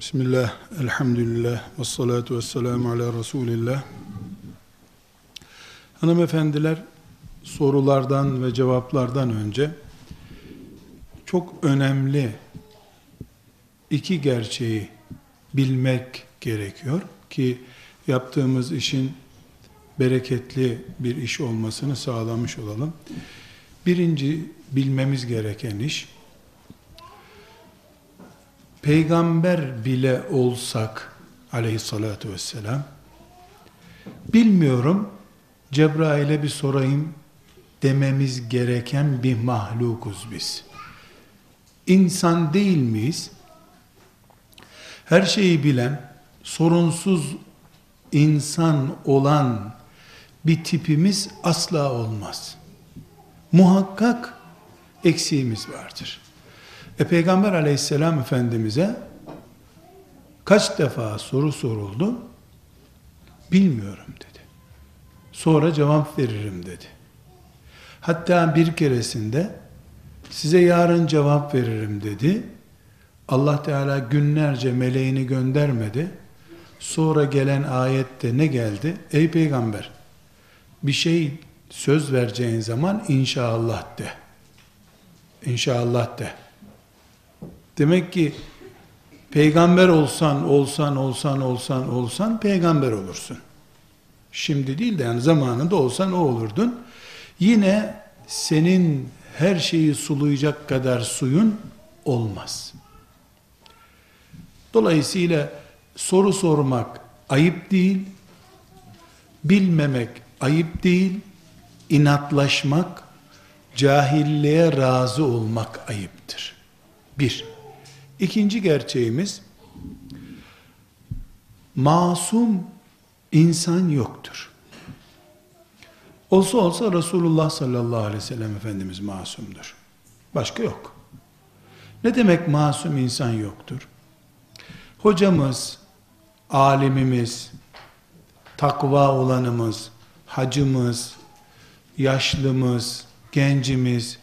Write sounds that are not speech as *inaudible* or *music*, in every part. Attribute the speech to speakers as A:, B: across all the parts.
A: Bismillah, elhamdülillah, ve salatu ve selamu ala Resulillah. Hanımefendiler, sorulardan ve cevaplardan önce çok önemli iki gerçeği bilmek gerekiyor ki yaptığımız işin bereketli bir iş olmasını sağlamış olalım. Birinci bilmemiz gereken iş, peygamber bile olsak aleyhissalatü vesselam, bilmiyorum Cebrail'e bir sorayım dememiz gereken bir mahlukuz biz. İnsan değil miyiz? Her şeyi bilen, sorunsuz insan olan bir tipimiz asla olmaz. Muhakkak eksiğimiz vardır. E Peygamber aleyhisselam efendimize kaç defa soru soruldu? Bilmiyorum dedi. Sonra cevap veririm dedi. Hatta bir keresinde size yarın cevap veririm dedi. Allah Teala günlerce meleğini göndermedi. Sonra gelen ayette ne geldi? Ey peygamber bir şey söz vereceğin zaman inşallah de. İnşallah de. Demek ki peygamber olsan, olsan, olsan, olsan, olsan peygamber olursun. Şimdi değil de yani zamanında olsan o olurdun. Yine senin her şeyi sulayacak kadar suyun olmaz. Dolayısıyla soru sormak ayıp değil, bilmemek ayıp değil, inatlaşmak, cahilliğe razı olmak ayıptır. Bir. İkinci gerçeğimiz, masum insan yoktur. Olsa olsa Resulullah sallallahu aleyhi ve sellem Efendimiz masumdur. Başka yok. Ne demek masum insan yoktur? Hocamız, alimimiz, takva olanımız, hacımız, yaşlımız, gencimiz,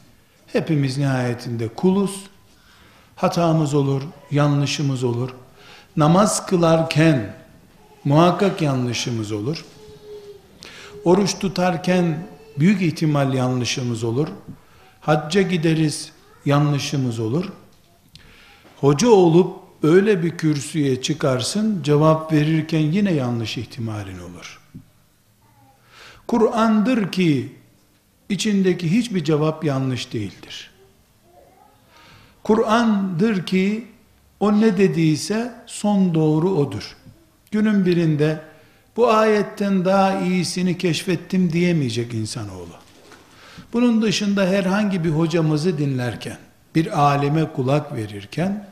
A: hepimiz nihayetinde kuluz. Hatamız olur, yanlışımız olur. Namaz kılarken muhakkak yanlışımız olur. Oruç tutarken büyük ihtimal yanlışımız olur. Hacca gideriz, yanlışımız olur. Hoca olup öyle bir kürsüye çıkarsın, cevap verirken yine yanlış ihtimalin olur. Kur'an'dır ki içindeki hiçbir cevap yanlış değildir. Kur'an'dır ki o ne dediyse son doğru odur. Günün birinde bu ayetten daha iyisini keşfettim diyemeyecek insanoğlu. Bunun dışında herhangi bir hocamızı dinlerken, bir alime kulak verirken,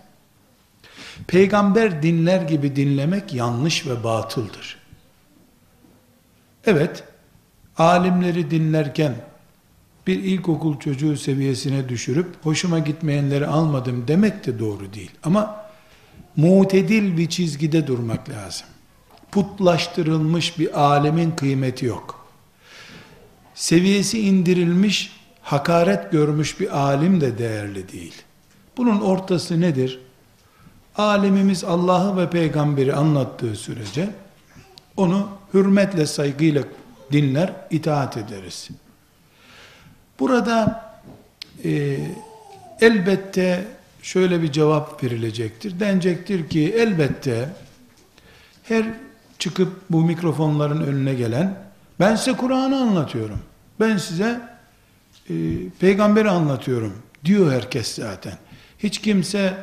A: peygamber dinler gibi dinlemek yanlış ve batıldır. Evet, alimleri dinlerken, bir ilkokul çocuğu seviyesine düşürüp, hoşuma gitmeyenleri almadım demek de doğru değil. Ama, mutedil bir çizgide durmak lazım. Putlaştırılmış bir alemin kıymeti yok. Seviyesi indirilmiş, hakaret görmüş bir alim de değerli değil. Bunun ortası nedir? Alemimiz Allah'ı ve peygamberi anlattığı sürece onu hürmetle, saygıyla dinler, itaat ederiz. Burada e, elbette şöyle bir cevap verilecektir. Denecektir ki elbette her çıkıp bu mikrofonların önüne gelen ben size Kur'an'ı anlatıyorum. Ben size e, peygamberi anlatıyorum diyor herkes zaten. Hiç kimse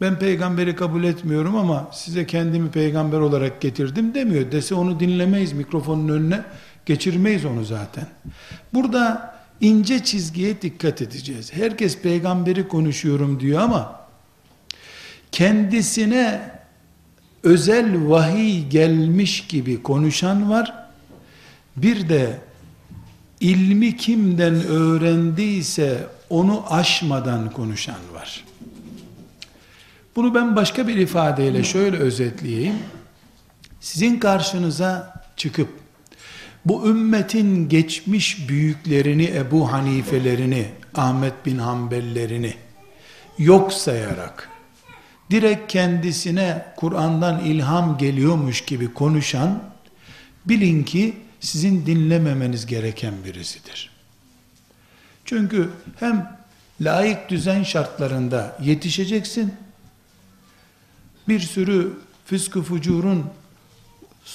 A: ben peygamberi kabul etmiyorum ama size kendimi peygamber olarak getirdim demiyor. Dese onu dinlemeyiz mikrofonun önüne geçirmeyiz onu zaten. Burada ince çizgiye dikkat edeceğiz. Herkes peygamberi konuşuyorum diyor ama kendisine özel vahiy gelmiş gibi konuşan var. Bir de ilmi kimden öğrendiyse onu aşmadan konuşan var. Bunu ben başka bir ifadeyle şöyle özetleyeyim. Sizin karşınıza çıkıp bu ümmetin geçmiş büyüklerini, Ebu Hanifelerini, Ahmet bin Hanbellerini yok sayarak direkt kendisine Kur'an'dan ilham geliyormuş gibi konuşan, bilin ki sizin dinlememeniz gereken birisidir. Çünkü hem layık düzen şartlarında yetişeceksin, bir sürü fıskı fucurun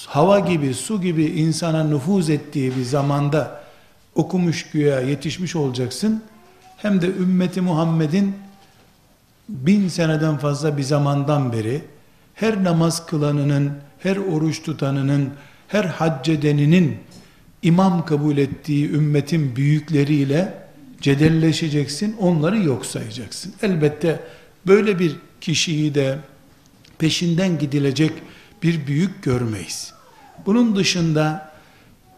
A: hava gibi, su gibi insana nüfuz ettiği bir zamanda okumuş güya yetişmiş olacaksın. Hem de ümmeti Muhammed'in bin seneden fazla bir zamandan beri her namaz kılanının, her oruç tutanının, her haccedeninin imam kabul ettiği ümmetin büyükleriyle cedelleşeceksin, onları yok sayacaksın. Elbette böyle bir kişiyi de peşinden gidilecek bir büyük görmeyiz. Bunun dışında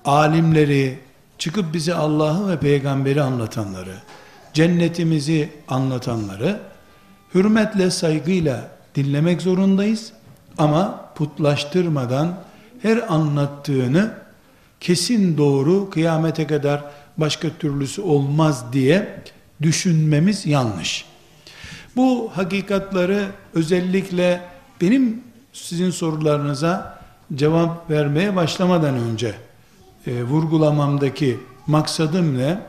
A: alimleri, çıkıp bize Allah'ı ve peygamberi anlatanları, cennetimizi anlatanları hürmetle, saygıyla dinlemek zorundayız. Ama putlaştırmadan her anlattığını kesin doğru kıyamete kadar başka türlüsü olmaz diye düşünmemiz yanlış. Bu hakikatları özellikle benim sizin sorularınıza cevap vermeye başlamadan önce e, vurgulamamdaki maksadım ne?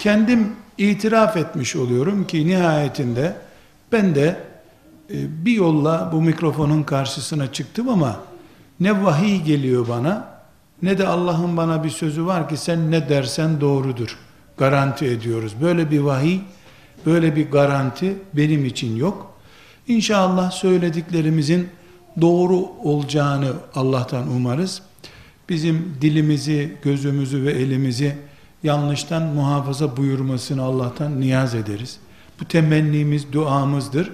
A: Kendim itiraf etmiş oluyorum ki nihayetinde ben de e, bir yolla bu mikrofonun karşısına çıktım ama ne vahiy geliyor bana ne de Allah'ın bana bir sözü var ki sen ne dersen doğrudur. Garanti ediyoruz. Böyle bir vahiy, böyle bir garanti benim için yok. İnşallah söylediklerimizin doğru olacağını Allah'tan umarız. Bizim dilimizi, gözümüzü ve elimizi yanlıştan muhafaza buyurmasını Allah'tan niyaz ederiz. Bu temennimiz, duamızdır.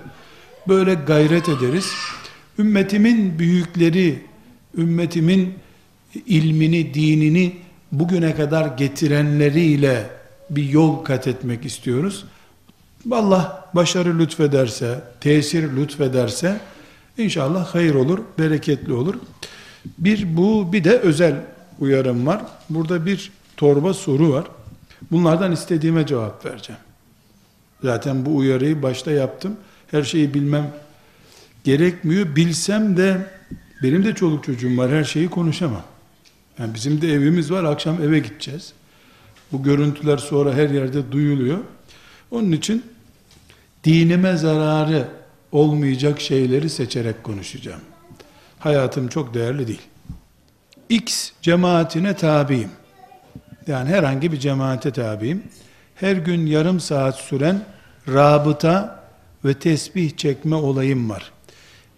A: Böyle gayret ederiz. Ümmetimin büyükleri, ümmetimin ilmini, dinini bugüne kadar getirenleriyle bir yol kat etmek istiyoruz. Allah başarı lütfederse, tesir lütfederse inşallah hayır olur, bereketli olur. Bir bu, bir de özel uyarım var. Burada bir torba soru var. Bunlardan istediğime cevap vereceğim. Zaten bu uyarıyı başta yaptım. Her şeyi bilmem gerekmiyor. Bilsem de benim de çoluk çocuğum var. Her şeyi konuşamam. Yani bizim de evimiz var. Akşam eve gideceğiz. Bu görüntüler sonra her yerde duyuluyor. Onun için dinime zararı olmayacak şeyleri seçerek konuşacağım. Hayatım çok değerli değil. X cemaatine tabiyim. Yani herhangi bir cemaate tabiyim. Her gün yarım saat süren rabıta ve tesbih çekme olayım var.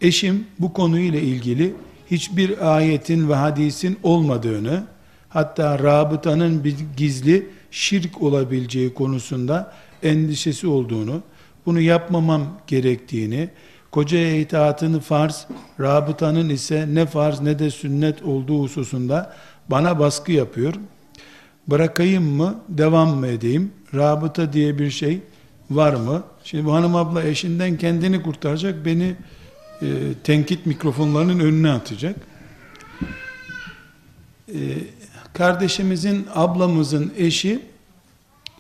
A: Eşim bu konuyla ilgili hiçbir ayetin ve hadisin olmadığını, hatta rabıtanın bir gizli şirk olabileceği konusunda endişesi olduğunu, bunu yapmamam gerektiğini, kocaya itaatını farz, rabıtanın ise ne farz ne de sünnet olduğu hususunda bana baskı yapıyor. Bırakayım mı, devam mı edeyim? Rabıta diye bir şey var mı? Şimdi bu hanım abla eşinden kendini kurtaracak, beni e, tenkit mikrofonlarının önüne atacak. E, kardeşimizin, ablamızın eşi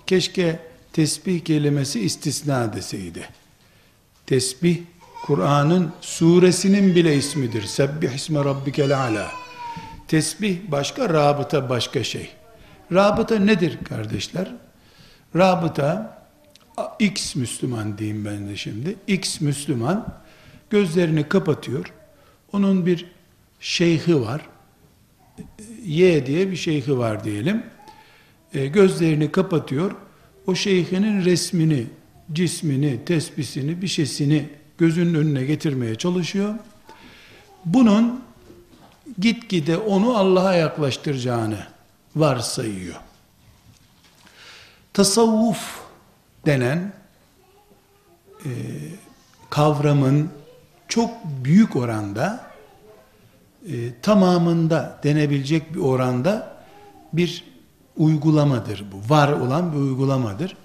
A: keşke tesbih kelimesi istisna deseydi. Tesbih Kur'an'ın suresinin bile ismidir. Sebbih isme rabbikel ala. Tesbih başka, rabıta başka şey. Rabıta nedir kardeşler? Rabıta X Müslüman diyeyim ben de şimdi. X Müslüman gözlerini kapatıyor. Onun bir şeyhi var. Y diye bir şeyhi var diyelim. E, gözlerini kapatıyor. O şeyhinin resmini, cismini, tesbisini, bir şeysini gözünün önüne getirmeye çalışıyor. Bunun gitgide onu Allah'a yaklaştıracağını varsayıyor. Tasavvuf denen e, kavramın çok büyük oranda e, tamamında denebilecek bir oranda bir uygulamadır bu. Var olan bir uygulamadır.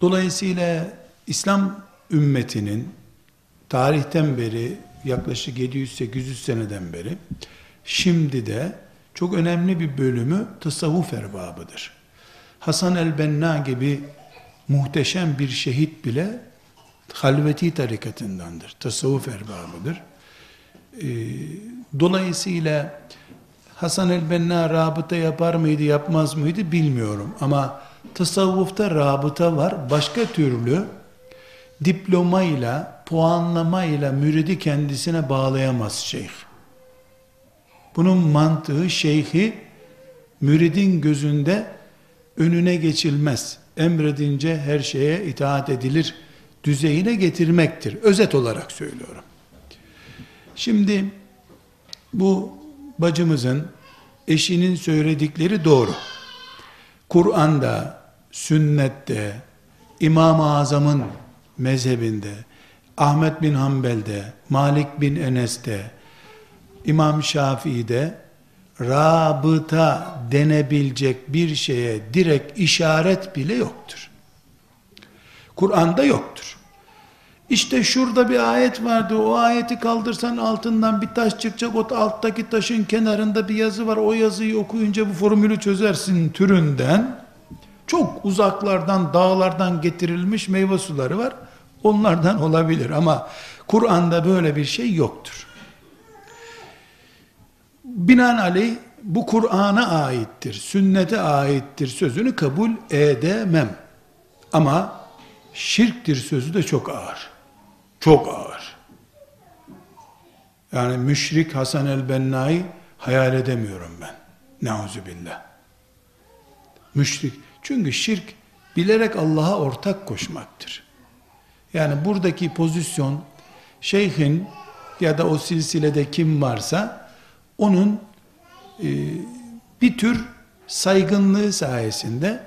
A: Dolayısıyla İslam ümmetinin tarihten beri yaklaşık 700-800 seneden beri şimdi de çok önemli bir bölümü tasavvuf erbabıdır. Hasan el-Benna gibi muhteşem bir şehit bile halveti tarikatındandır. Tasavvuf erbabıdır. Ee, dolayısıyla Hasan el-Benna rabıta yapar mıydı yapmaz mıydı bilmiyorum. Ama tasavvufta rabıta var. Başka türlü diplomayla, puanlamayla müridi kendisine bağlayamaz şeyh. Bunun mantığı şeyhi müridin gözünde önüne geçilmez. Emredince her şeye itaat edilir düzeyine getirmektir. Özet olarak söylüyorum. Şimdi bu bacımızın eşinin söyledikleri doğru. Kur'an'da, sünnette, İmam-ı Azam'ın mezhebinde, Ahmet bin Hanbel'de, Malik bin Enes'te, İmam Şafii'de rabıta denebilecek bir şeye direkt işaret bile yoktur. Kur'an'da yoktur. İşte şurada bir ayet vardı. O ayeti kaldırsan altından bir taş çıkacak. O alttaki taşın kenarında bir yazı var. O yazıyı okuyunca bu formülü çözersin türünden. Çok uzaklardan, dağlardan getirilmiş meyve suları var. Onlardan olabilir ama Kur'an'da böyle bir şey yoktur. Binaenaleyh bu Kur'an'a aittir, sünnete aittir sözünü kabul edemem. Ama şirktir sözü de çok ağır. Çok ağır. Yani müşrik Hasan el-Benna'yı hayal edemiyorum ben. Neuzubillah. Müşrik. Çünkü şirk bilerek Allah'a ortak koşmaktır. Yani buradaki pozisyon şeyhin ya da o silsilede kim varsa onun e, bir tür saygınlığı sayesinde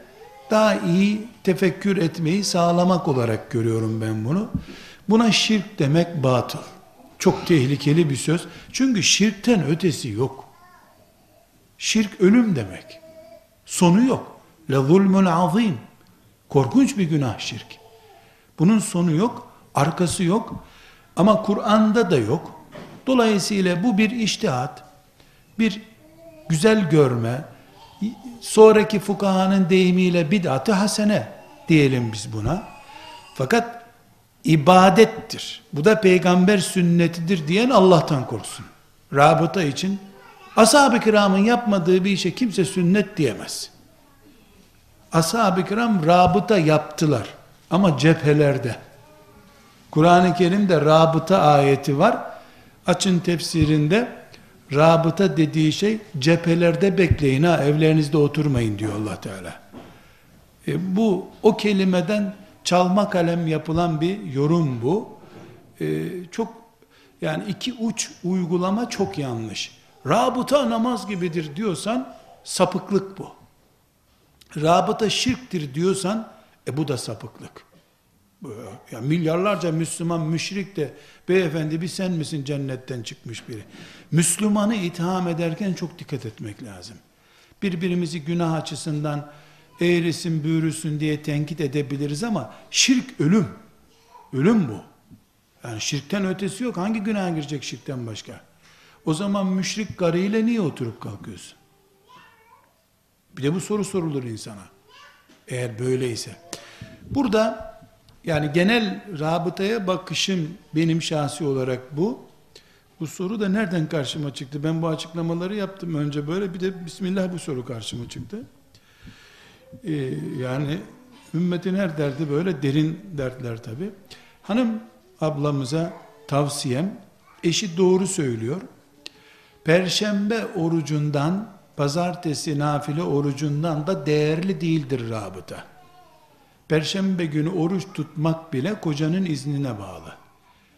A: daha iyi tefekkür etmeyi sağlamak olarak görüyorum ben bunu. Buna şirk demek batıl. Çok tehlikeli bir söz. Çünkü şirkten ötesi yok. Şirk ölüm demek. Sonu yok. Le zulmun azim. Korkunç bir günah şirk. Bunun sonu yok, arkası yok. Ama Kur'an'da da yok. Dolayısıyla bu bir iştihat, bir güzel görme, sonraki fukahanın deyimiyle bid'at-ı hasene diyelim biz buna. Fakat ibadettir. Bu da peygamber sünnetidir diyen Allah'tan korksun. Rabıta için ashab-ı kiramın yapmadığı bir işe kimse sünnet diyemez. Ashab-ı kiram rabıta yaptılar. Ama cephelerde. Kur'an-ı Kerim'de rabıta ayeti var. Açın tefsirinde rabıta dediği şey cephelerde bekleyin ha evlerinizde oturmayın diyor allah Teala. E, bu o kelimeden çalma kalem yapılan bir yorum bu. E, çok yani iki uç uygulama çok yanlış. Rabıta namaz gibidir diyorsan sapıklık bu. Rabıta şirktir diyorsan e bu da sapıklık. Ya milyarlarca Müslüman müşrik de beyefendi bir sen misin cennetten çıkmış biri. Müslümanı itham ederken çok dikkat etmek lazım. Birbirimizi günah açısından eğrisin büğrüsün diye tenkit edebiliriz ama şirk ölüm. Ölüm bu. Yani şirkten ötesi yok. Hangi günah girecek şirkten başka? O zaman müşrik karıyla niye oturup kalkıyorsun? Bir de bu soru sorulur insana. Eğer böyleyse. Burada yani genel rabıtaya bakışım benim şahsi olarak bu. Bu soru da nereden karşıma çıktı? Ben bu açıklamaları yaptım önce böyle bir de Bismillah bu soru karşıma çıktı. Ee, yani ümmetin her derdi böyle derin dertler tabi. Hanım ablamıza tavsiyem eşi doğru söylüyor. Perşembe orucundan pazartesi nafile orucundan da değerli değildir rabıta. Perşembe günü oruç tutmak bile kocanın iznine bağlı.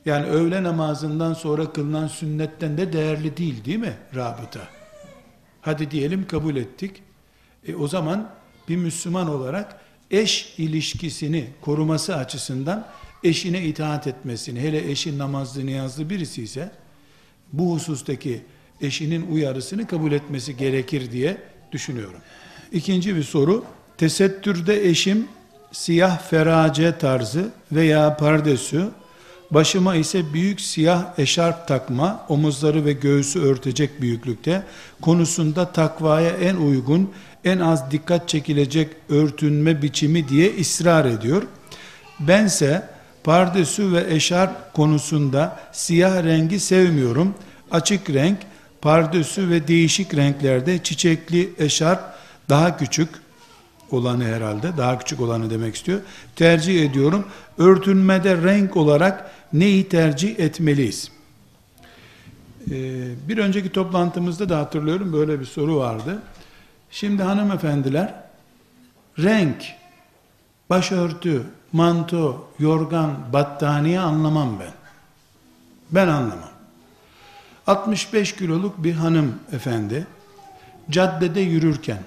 A: Yani öğle namazından sonra kılınan sünnetten de değerli değil değil mi rabıta? Hadi diyelim kabul ettik. E o zaman bir Müslüman olarak eş ilişkisini koruması açısından eşine itaat etmesini, hele eşi namazlı niyazlı birisi ise bu husustaki eşinin uyarısını kabul etmesi gerekir diye düşünüyorum. İkinci bir soru, tesettürde eşim siyah ferace tarzı veya pardesü, başıma ise büyük siyah eşarp takma, omuzları ve göğsü örtecek büyüklükte, konusunda takvaya en uygun, en az dikkat çekilecek örtünme biçimi diye ısrar ediyor. Bense pardesü ve eşarp konusunda siyah rengi sevmiyorum. Açık renk, pardesü ve değişik renklerde çiçekli eşarp daha küçük olanı herhalde, daha küçük olanı demek istiyor. Tercih ediyorum. Örtünmede renk olarak neyi tercih etmeliyiz? Ee, bir önceki toplantımızda da hatırlıyorum böyle bir soru vardı. Şimdi hanımefendiler renk, başörtü, manto, yorgan, battaniye anlamam ben. Ben anlamam. 65 kiloluk bir hanım efendi caddede yürürken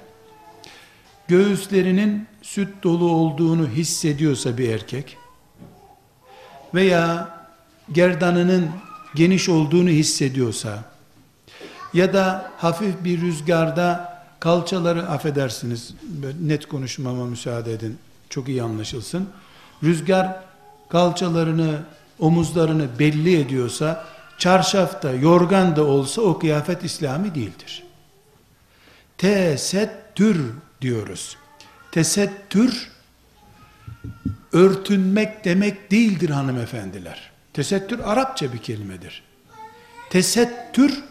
A: göğüslerinin süt dolu olduğunu hissediyorsa bir erkek veya gerdanının geniş olduğunu hissediyorsa ya da hafif bir rüzgarda kalçaları affedersiniz net konuşmama müsaade edin çok iyi anlaşılsın rüzgar kalçalarını omuzlarını belli ediyorsa çarşafta yorgan da olsa o kıyafet İslami değildir tesettür diyoruz tesettür örtünmek demek değildir hanımefendiler Tesettür Arapça bir kelimedir. Tesettür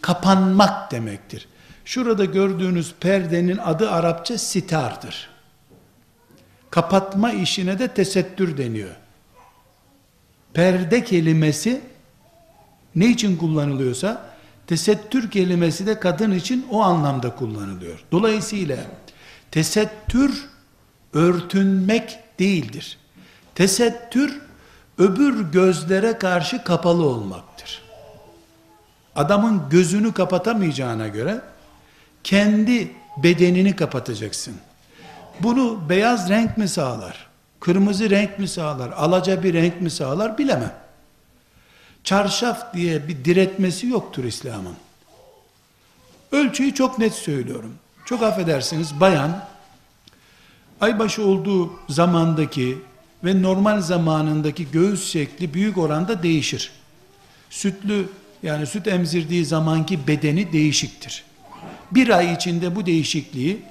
A: kapanmak demektir. Şurada gördüğünüz perdenin adı Arapça sitardır. Kapatma işine de tesettür deniyor. Perde kelimesi ne için kullanılıyorsa tesettür kelimesi de kadın için o anlamda kullanılıyor. Dolayısıyla tesettür örtünmek değildir. Tesettür öbür gözlere karşı kapalı olmaktır. Adamın gözünü kapatamayacağına göre kendi bedenini kapatacaksın. Bunu beyaz renk mi sağlar? Kırmızı renk mi sağlar? Alaca bir renk mi sağlar? Bilemem. Çarşaf diye bir diretmesi yoktur İslam'ın. Ölçüyü çok net söylüyorum. Çok affedersiniz bayan aybaşı olduğu zamandaki ve normal zamanındaki göğüs şekli büyük oranda değişir. Sütlü yani süt emzirdiği zamanki bedeni değişiktir. Bir ay içinde bu değişikliği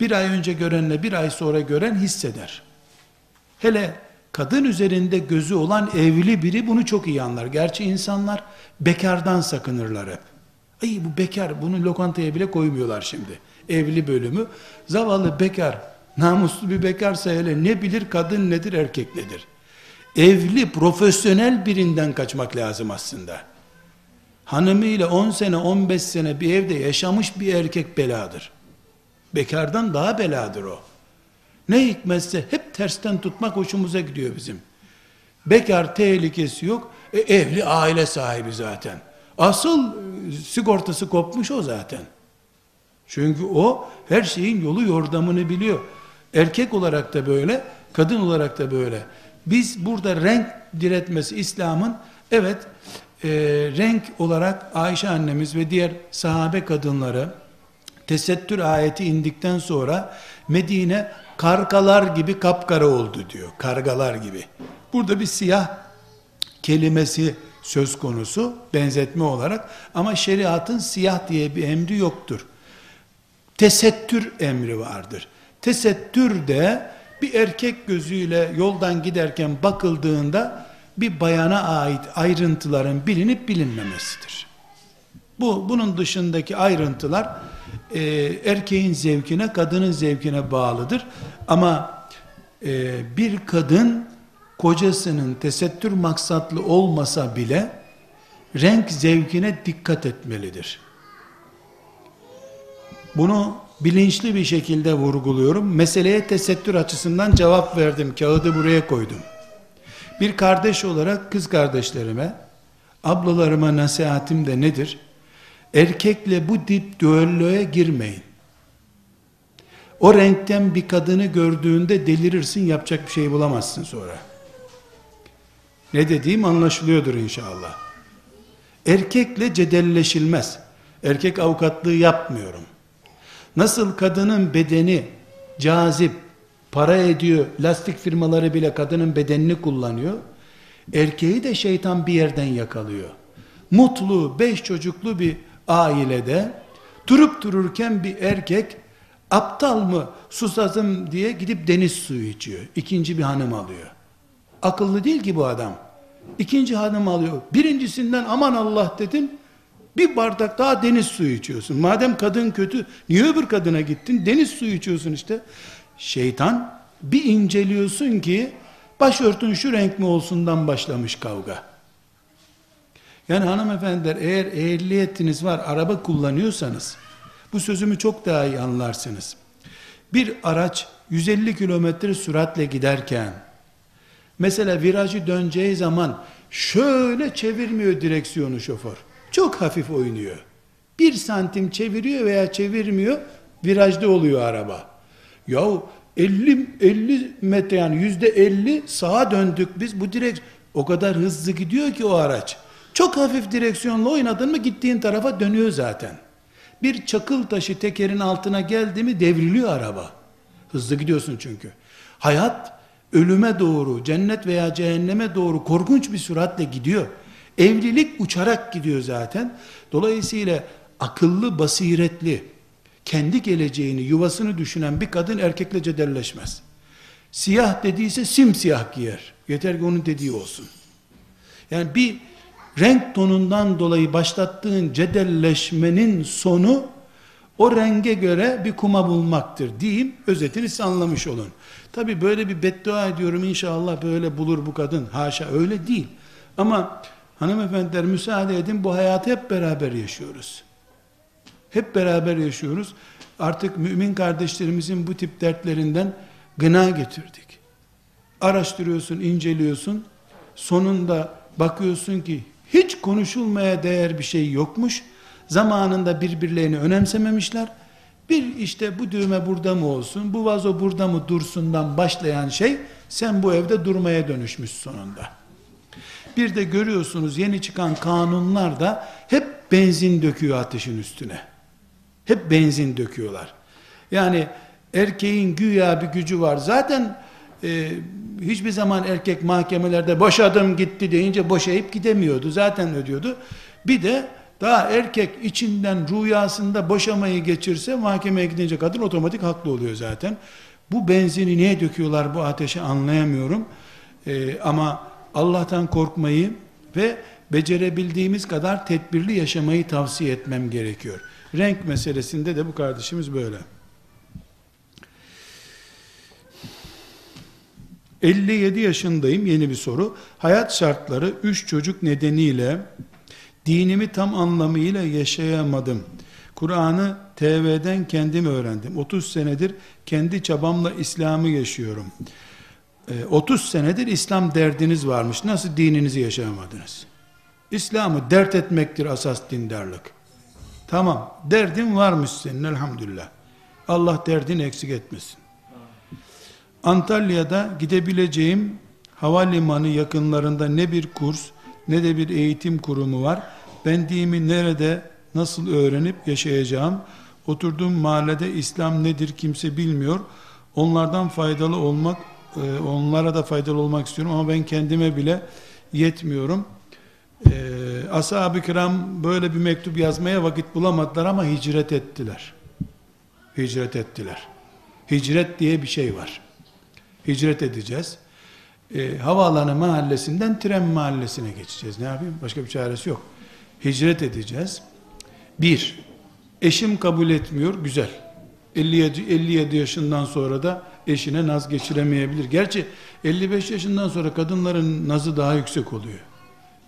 A: bir ay önce görenle bir ay sonra gören hisseder. Hele kadın üzerinde gözü olan evli biri bunu çok iyi anlar. Gerçi insanlar bekardan sakınırlar hep. Ay bu bekar bunu lokantaya bile koymuyorlar şimdi. Evli bölümü. Zavallı bekar Namuslu bir bekarsa hele ne bilir kadın nedir erkek nedir? Evli profesyonel birinden kaçmak lazım aslında. Hanımıyla 10 sene 15 sene bir evde yaşamış bir erkek beladır. Bekardan daha beladır o. Ne hikmetse hep tersten tutmak hoşumuza gidiyor bizim. Bekar tehlikesi yok. E, evli aile sahibi zaten. Asıl e, sigortası kopmuş o zaten. Çünkü o her şeyin yolu yordamını biliyor. Erkek olarak da böyle, kadın olarak da böyle. Biz burada renk diretmesi İslam'ın evet e, renk olarak Ayşe annemiz ve diğer sahabe kadınları tesettür ayeti indikten sonra Medine kargalar gibi kapkara oldu diyor. Kargalar gibi. Burada bir siyah kelimesi söz konusu benzetme olarak ama şeriatın siyah diye bir emri yoktur. Tesettür emri vardır. Tesettür de bir erkek gözüyle yoldan giderken bakıldığında bir bayana ait ayrıntıların bilinip bilinmemesidir. Bu bunun dışındaki ayrıntılar e, erkeğin zevkine, kadının zevkine bağlıdır. Ama e, bir kadın kocasının tesettür maksatlı olmasa bile renk zevkine dikkat etmelidir. Bunu bilinçli bir şekilde vurguluyorum. Meseleye tesettür açısından cevap verdim. Kağıdı buraya koydum. Bir kardeş olarak kız kardeşlerime, ablalarıma nasihatim de nedir? Erkekle bu dip düelloya girmeyin. O renkten bir kadını gördüğünde delirirsin, yapacak bir şey bulamazsın sonra. Ne dediğim anlaşılıyordur inşallah. Erkekle cedelleşilmez. Erkek avukatlığı yapmıyorum. Nasıl kadının bedeni cazip, para ediyor, lastik firmaları bile kadının bedenini kullanıyor. Erkeği de şeytan bir yerden yakalıyor. Mutlu, beş çocuklu bir ailede durup dururken bir erkek aptal mı susadım diye gidip deniz suyu içiyor. İkinci bir hanım alıyor. Akıllı değil ki bu adam. İkinci hanım alıyor. Birincisinden aman Allah dedim. Bir bardak daha deniz suyu içiyorsun. Madem kadın kötü, niye öbür kadına gittin? Deniz suyu içiyorsun işte. Şeytan bir inceliyorsun ki başörtün şu renk mi olsundan başlamış kavga. Yani hanımefendiler eğer ehliyetiniz var, araba kullanıyorsanız bu sözümü çok daha iyi anlarsınız. Bir araç 150 kilometre süratle giderken mesela virajı döneceği zaman şöyle çevirmiyor direksiyonu şoför. Çok hafif oynuyor. Bir santim çeviriyor veya çevirmiyor virajda oluyor araba. Yahu 50 50 metre yani yüzde 50 sağa döndük biz bu direk o kadar hızlı gidiyor ki o araç. Çok hafif direksiyonla oynadın mı gittiğin tarafa dönüyor zaten. Bir çakıl taşı tekerin altına geldi mi devriliyor araba. Hızlı gidiyorsun çünkü. Hayat ölüme doğru, cennet veya cehenneme doğru korkunç bir süratle gidiyor. Evlilik uçarak gidiyor zaten. Dolayısıyla akıllı, basiretli, kendi geleceğini, yuvasını düşünen bir kadın erkekle cederleşmez. Siyah dediyse simsiyah giyer. Yeter ki onun dediği olsun. Yani bir renk tonundan dolayı başlattığın cedelleşmenin sonu o renge göre bir kuma bulmaktır diyeyim. Özetini siz anlamış olun. Tabi böyle bir beddua ediyorum inşallah böyle bulur bu kadın. Haşa öyle değil. Ama hanımefendiler müsaade edin bu hayatı hep beraber yaşıyoruz. Hep beraber yaşıyoruz. Artık mümin kardeşlerimizin bu tip dertlerinden gına getirdik. Araştırıyorsun, inceliyorsun. Sonunda bakıyorsun ki hiç konuşulmaya değer bir şey yokmuş. Zamanında birbirlerini önemsememişler. Bir işte bu düğme burada mı olsun, bu vazo burada mı dursundan başlayan şey sen bu evde durmaya dönüşmüş sonunda. Bir de görüyorsunuz yeni çıkan kanunlar da hep benzin döküyor ateşin üstüne. Hep benzin döküyorlar. Yani erkeğin güya bir gücü var. Zaten e, hiçbir zaman erkek mahkemelerde boşadım gitti deyince boşayıp gidemiyordu. Zaten ödüyordu. Bir de daha erkek içinden rüyasında boşamayı geçirse mahkemeye gidince kadın otomatik haklı oluyor zaten. Bu benzini niye döküyorlar bu ateşe anlayamıyorum. Ee, ama Allah'tan korkmayı ve becerebildiğimiz kadar tedbirli yaşamayı tavsiye etmem gerekiyor. Renk meselesinde de bu kardeşimiz böyle. 57 yaşındayım yeni bir soru. Hayat şartları 3 çocuk nedeniyle dinimi tam anlamıyla yaşayamadım. Kur'an'ı TV'den kendim öğrendim. 30 senedir kendi çabamla İslam'ı yaşıyorum. 30 ee, senedir İslam derdiniz varmış. Nasıl dininizi yaşayamadınız? İslam'ı dert etmektir asas dindarlık. Tamam, derdin varmış senin elhamdülillah. Allah derdini eksik etmesin. Antalya'da gidebileceğim havalimanı yakınlarında ne bir kurs ne de bir eğitim kurumu var. Ben dini nerede nasıl öğrenip yaşayacağım? Oturduğum mahallede İslam nedir kimse bilmiyor. Onlardan faydalı olmak, e, onlara da faydalı olmak istiyorum ama ben kendime bile yetmiyorum. E, ashab-ı kiram böyle bir mektup yazmaya vakit bulamadılar ama hicret ettiler. Hicret ettiler. Hicret diye bir şey var. Hicret edeceğiz. E, havaalanı mahallesinden tren mahallesine geçeceğiz. Ne yapayım? Başka bir çaresi yok. Hicret edeceğiz. Bir, eşim kabul etmiyor. Güzel. 57, 57 yaşından sonra da eşine naz geçiremeyebilir. Gerçi 55 yaşından sonra kadınların nazı daha yüksek oluyor.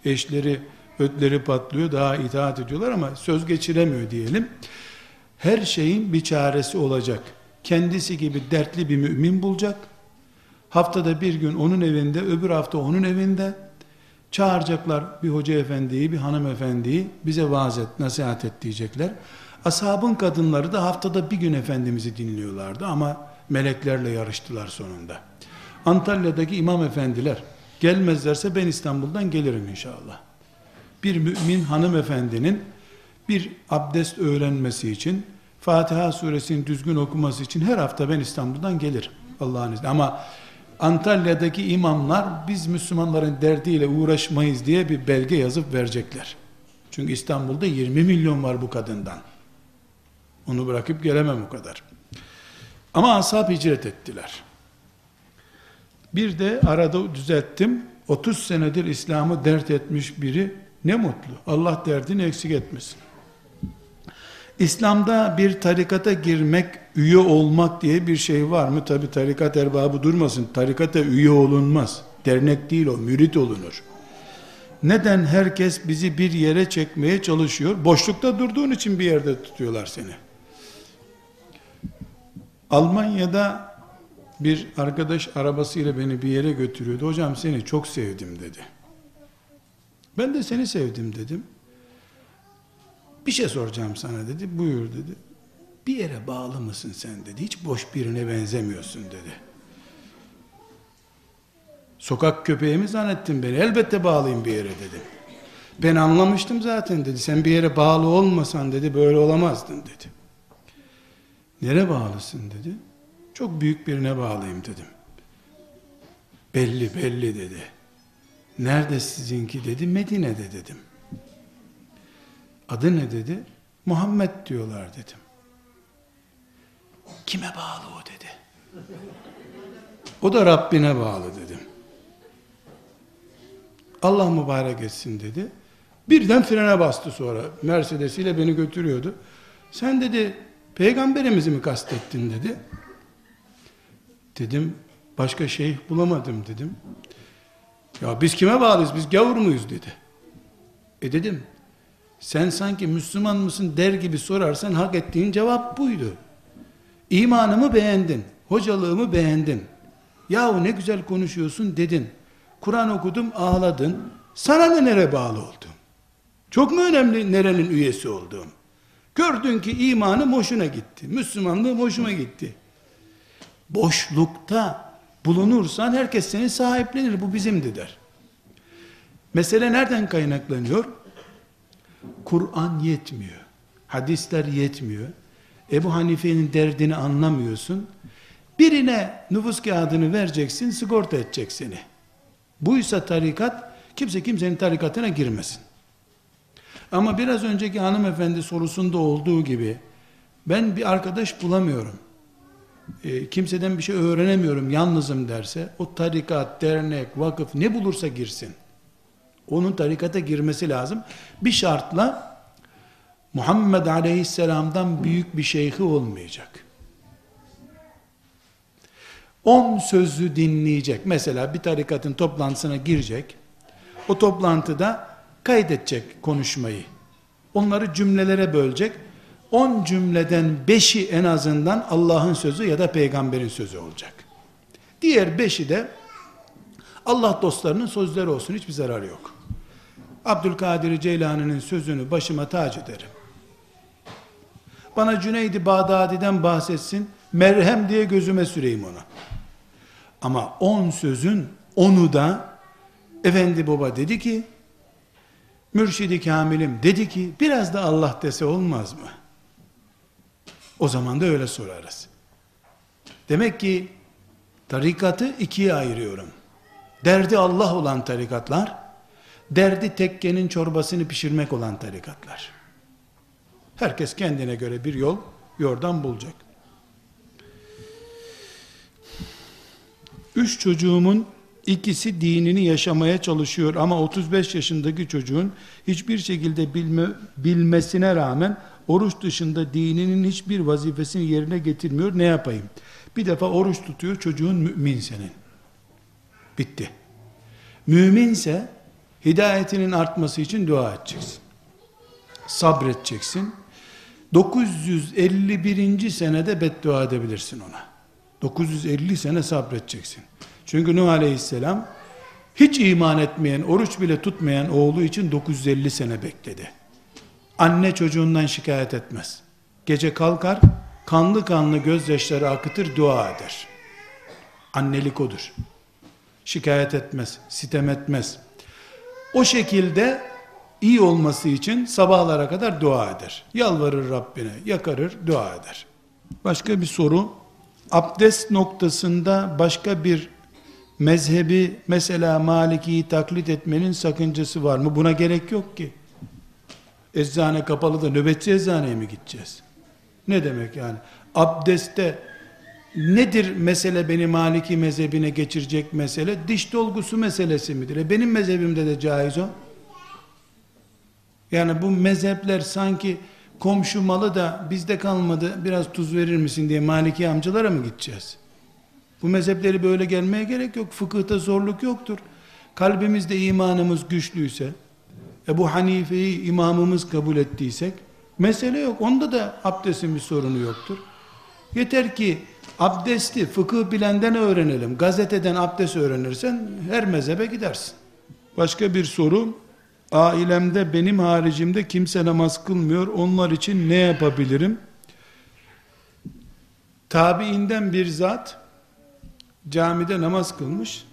A: Eşleri, ötleri patlıyor, daha itaat ediyorlar ama söz geçiremiyor diyelim. Her şeyin bir çaresi olacak. Kendisi gibi dertli bir mümin bulacak Haftada bir gün onun evinde, öbür hafta onun evinde çağıracaklar bir hoca efendiyi, bir hanımefendiyi bize vaaz et, nasihat et diyecekler. Ashabın kadınları da haftada bir gün Efendimiz'i dinliyorlardı ama meleklerle yarıştılar sonunda. Antalya'daki imam efendiler gelmezlerse ben İstanbul'dan gelirim inşallah. Bir mümin hanımefendinin bir abdest öğrenmesi için, Fatiha suresini düzgün okuması için her hafta ben İstanbul'dan gelirim. Allah'ın izniyle. Ama Antalya'daki imamlar biz Müslümanların derdiyle uğraşmayız diye bir belge yazıp verecekler. Çünkü İstanbul'da 20 milyon var bu kadından. Onu bırakıp gelemem o kadar. Ama ashab hicret ettiler. Bir de arada düzelttim. 30 senedir İslam'ı dert etmiş biri ne mutlu. Allah derdini eksik etmesin. İslam'da bir tarikata girmek, üye olmak diye bir şey var mı? Tabi tarikat erbabı durmasın. Tarikata üye olunmaz. Dernek değil o, mürit olunur. Neden herkes bizi bir yere çekmeye çalışıyor? Boşlukta durduğun için bir yerde tutuyorlar seni. Almanya'da bir arkadaş arabasıyla beni bir yere götürüyordu. Hocam seni çok sevdim dedi. Ben de seni sevdim dedim. Bir şey soracağım sana dedi. Buyur dedi. Bir yere bağlı mısın sen dedi. Hiç boş birine benzemiyorsun dedi. Sokak köpeği mi zannettin beni? Elbette bağlıyım bir yere dedim. Ben anlamıştım zaten dedi. Sen bir yere bağlı olmasan dedi böyle olamazdın dedi. Nere bağlısın dedi. Çok büyük birine bağlıyım dedim. Belli belli dedi. Nerede sizinki dedi. Medine'de dedim. Adı ne dedi? Muhammed diyorlar dedim. Kime bağlı o dedi. O da Rabbine bağlı dedim. Allah mübarek etsin dedi. Birden frene bastı sonra. Mercedes ile beni götürüyordu. Sen dedi peygamberimizi mi kastettin dedi. Dedim başka şeyh bulamadım dedim. Ya biz kime bağlıyız biz gavur muyuz dedi. E dedim sen sanki Müslüman mısın der gibi sorarsan hak ettiğin cevap buydu. İmanımı beğendin, hocalığımı beğendin. Yahu ne güzel konuşuyorsun dedin. Kur'an okudum ağladın. Sana ne nere bağlı oldum? Çok mu önemli nerenin üyesi olduğum? Gördün ki imanım hoşuna gitti. Müslümanlığım hoşuma gitti. Boşlukta bulunursan herkes seni sahiplenir. Bu bizimdi der. Mesele nereden kaynaklanıyor? Kur'an yetmiyor. Hadisler yetmiyor. Ebu Hanife'nin derdini anlamıyorsun. Birine nüfus kağıdını vereceksin, sigorta edecek seni. Buysa tarikat, kimse kimsenin tarikatına girmesin. Ama biraz önceki hanımefendi sorusunda olduğu gibi, ben bir arkadaş bulamıyorum. E, kimseden bir şey öğrenemiyorum, yalnızım derse, o tarikat, dernek, vakıf ne bulursa girsin. Onun tarikata girmesi lazım. Bir şartla, Muhammed Aleyhisselam'dan büyük bir şeyhi olmayacak. On sözü dinleyecek. Mesela bir tarikatın toplantısına girecek. O toplantıda kaydedecek konuşmayı. Onları cümlelere bölecek. On cümleden beşi en azından Allah'ın sözü ya da peygamberin sözü olacak. Diğer beşi de Allah dostlarının sözleri olsun. Hiçbir zararı yok. Abdülkadir Ceylani'nin sözünü başıma tac ederim. Bana Cüneydi Bağdadi'den bahsetsin. Merhem diye gözüme süreyim ona. Ama on sözün onu da Efendi Baba dedi ki Mürşidi Kamil'im dedi ki biraz da Allah dese olmaz mı? O zaman da öyle sorarız. Demek ki tarikatı ikiye ayırıyorum. Derdi Allah olan tarikatlar, derdi tekkenin çorbasını pişirmek olan tarikatlar. Herkes kendine göre bir yol, yordan bulacak. Üç çocuğumun ikisi dinini yaşamaya çalışıyor ama 35 yaşındaki çocuğun hiçbir şekilde bilme, bilmesine rağmen oruç dışında dininin hiçbir vazifesini yerine getirmiyor. Ne yapayım? Bir defa oruç tutuyor çocuğun mümin senin. Bitti. Müminse hidayetinin artması için dua edeceksin. Sabredeceksin. 951. senede beddua edebilirsin ona. 950 sene sabredeceksin. Çünkü Nuh Aleyhisselam hiç iman etmeyen, oruç bile tutmayan oğlu için 950 sene bekledi. Anne çocuğundan şikayet etmez. Gece kalkar, kanlı kanlı gözyaşları akıtır, dua eder. Annelik odur. Şikayet etmez, sitem etmez. O şekilde iyi olması için sabahlara kadar dua eder. Yalvarır Rabbine, yakarır, dua eder. Başka bir soru. Abdest noktasında başka bir mezhebi mesela Maliki'yi taklit etmenin sakıncası var mı? Buna gerek yok ki. Eczane kapalı da nöbetçi eczaneye mi gideceğiz? Ne demek yani? Abdeste nedir mesele beni Maliki mezhebine geçirecek mesele? Diş dolgusu meselesi midir? E benim mezhebimde de caiz o. Yani bu mezhepler sanki komşu malı da bizde kalmadı biraz tuz verir misin diye Maliki amcalara mı gideceğiz? Bu mezhepleri böyle gelmeye gerek yok. Fıkıhta zorluk yoktur. Kalbimizde imanımız güçlüyse, Ebu Hanife'yi imamımız kabul ettiysek, mesele yok. Onda da abdestin bir sorunu yoktur. Yeter ki abdesti fıkıh bilenden öğrenelim. Gazeteden abdest öğrenirsen her mezhebe gidersin. Başka bir soru. Ailemde benim haricimde kimse namaz kılmıyor. Onlar için ne yapabilirim? Tabiinden bir zat camide namaz kılmış.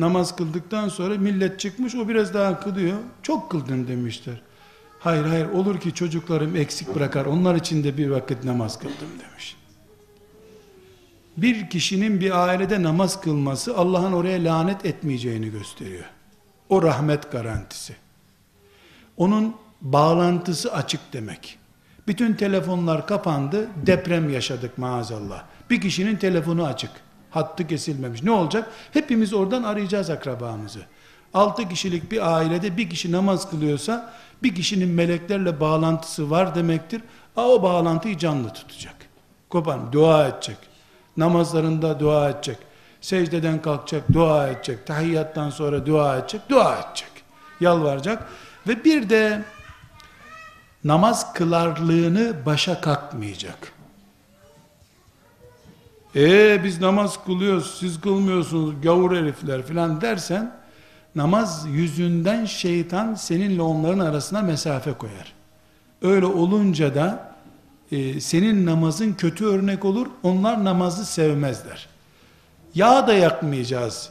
A: Namaz kıldıktan sonra millet çıkmış o biraz daha kılıyor. Çok kıldın demişler. Hayır hayır olur ki çocuklarım eksik bırakar. Onlar için de bir vakit namaz kıldım demiş. Bir kişinin bir ailede namaz kılması Allah'ın oraya lanet etmeyeceğini gösteriyor. O rahmet garantisi. Onun bağlantısı açık demek. Bütün telefonlar kapandı, deprem yaşadık maazallah. Bir kişinin telefonu açık, hattı kesilmemiş. Ne olacak? Hepimiz oradan arayacağız akrabamızı. Altı kişilik bir ailede bir kişi namaz kılıyorsa, bir kişinin meleklerle bağlantısı var demektir. A, o bağlantıyı canlı tutacak. Kopan, dua edecek. Namazlarında dua edecek. Secdeden kalkacak, dua edecek. Tahiyyattan sonra dua edecek, dua edecek. Yalvaracak. Ve bir de namaz kılarlığını başa kalkmayacak. Ee biz namaz kılıyoruz, siz kılmıyorsunuz, gavur herifler filan dersen, namaz yüzünden şeytan seninle onların arasına mesafe koyar. Öyle olunca da e, senin namazın kötü örnek olur, onlar namazı sevmezler. Yağ da yakmayacağız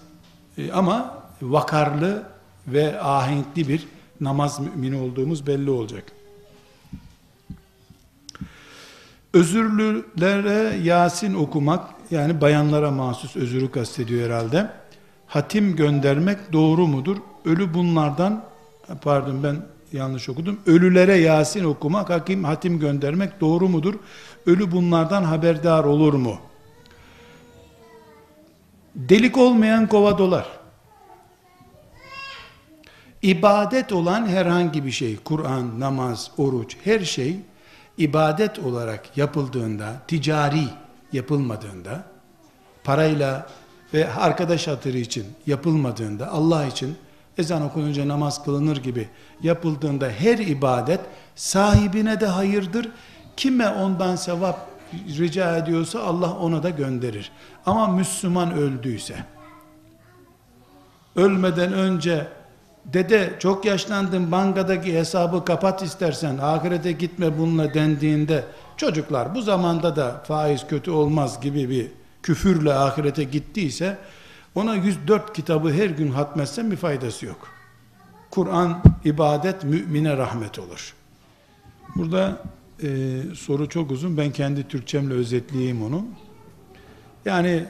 A: e, ama vakarlı ve ahenkli bir namaz mümini olduğumuz belli olacak. Özürlülere Yasin okumak, yani bayanlara mahsus özürü kastediyor herhalde. Hatim göndermek doğru mudur? Ölü bunlardan, pardon ben yanlış okudum. Ölülere Yasin okumak, hakim hatim göndermek doğru mudur? Ölü bunlardan haberdar olur mu? Delik olmayan kova dolar. İbadet olan herhangi bir şey, Kur'an, namaz, oruç, her şey ibadet olarak yapıldığında, ticari yapılmadığında, parayla ve arkadaş hatırı için yapılmadığında, Allah için ezan okununca namaz kılınır gibi yapıldığında her ibadet sahibine de hayırdır. Kime ondan sevap rica ediyorsa Allah ona da gönderir. Ama Müslüman öldüyse, ölmeden önce dede çok yaşlandın bankadaki hesabı kapat istersen ahirete gitme bununla dendiğinde çocuklar bu zamanda da faiz kötü olmaz gibi bir küfürle ahirete gittiyse ona 104 kitabı her gün hatmetsen bir faydası yok. Kur'an ibadet mümine rahmet olur. Burada e, soru çok uzun. Ben kendi Türkçemle özetleyeyim onu. Yani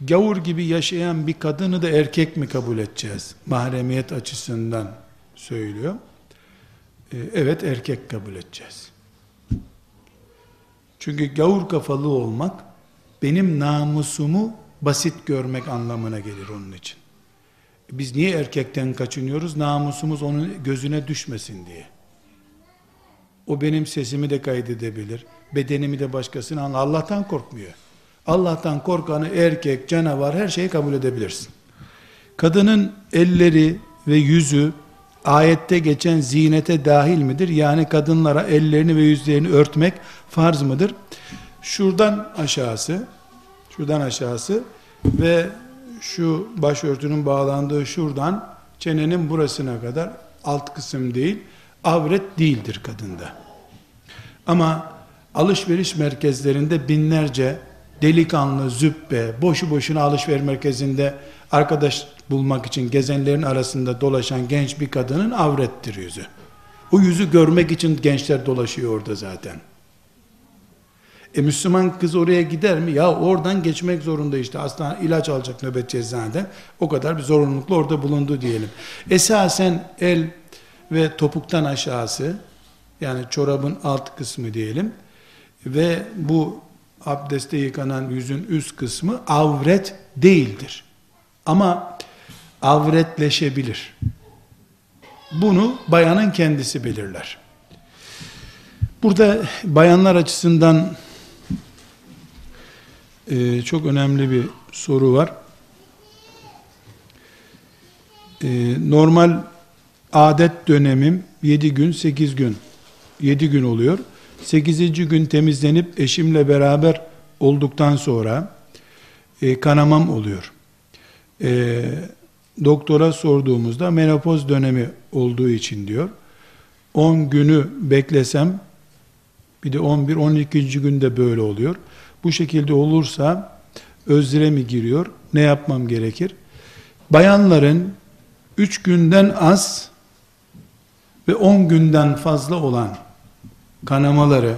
A: gavur gibi yaşayan bir kadını da erkek mi kabul edeceğiz? Mahremiyet açısından söylüyor. Ee, evet erkek kabul edeceğiz. Çünkü gavur kafalı olmak benim namusumu basit görmek anlamına gelir onun için. Biz niye erkekten kaçınıyoruz? Namusumuz onun gözüne düşmesin diye. O benim sesimi de kaydedebilir. Bedenimi de başkasına Allah'tan korkmuyor. Allah'tan korkanı erkek, canavar her şeyi kabul edebilirsin. Kadının elleri ve yüzü ayette geçen zinete dahil midir? Yani kadınlara ellerini ve yüzlerini örtmek farz mıdır? Şuradan aşağısı, şuradan aşağısı ve şu başörtünün bağlandığı şuradan çenenin burasına kadar alt kısım değil, avret değildir kadında. Ama alışveriş merkezlerinde binlerce delikanlı, züppe, boşu boşuna alışveriş merkezinde arkadaş bulmak için gezenlerin arasında dolaşan genç bir kadının avrettir yüzü. O yüzü görmek için gençler dolaşıyor orada zaten. E Müslüman kız oraya gider mi? Ya oradan geçmek zorunda işte. Aslında ilaç alacak nöbet eczaneden. O kadar bir zorunlulukla orada bulundu diyelim. Esasen el ve topuktan aşağısı yani çorabın alt kısmı diyelim ve bu abdeste yıkanan yüzün üst kısmı avret değildir. Ama avretleşebilir. Bunu bayanın kendisi belirler. Burada bayanlar açısından e, çok önemli bir soru var. E, normal adet dönemim 7 gün 8 gün 7 gün oluyor. 8. gün temizlenip eşimle beraber olduktan sonra e, kanamam oluyor. E, doktora sorduğumuzda menopoz dönemi olduğu için diyor. 10 günü beklesem bir de 11 12. günde böyle oluyor. Bu şekilde olursa özre mi giriyor? Ne yapmam gerekir? Bayanların 3 günden az ve 10 günden fazla olan kanamaları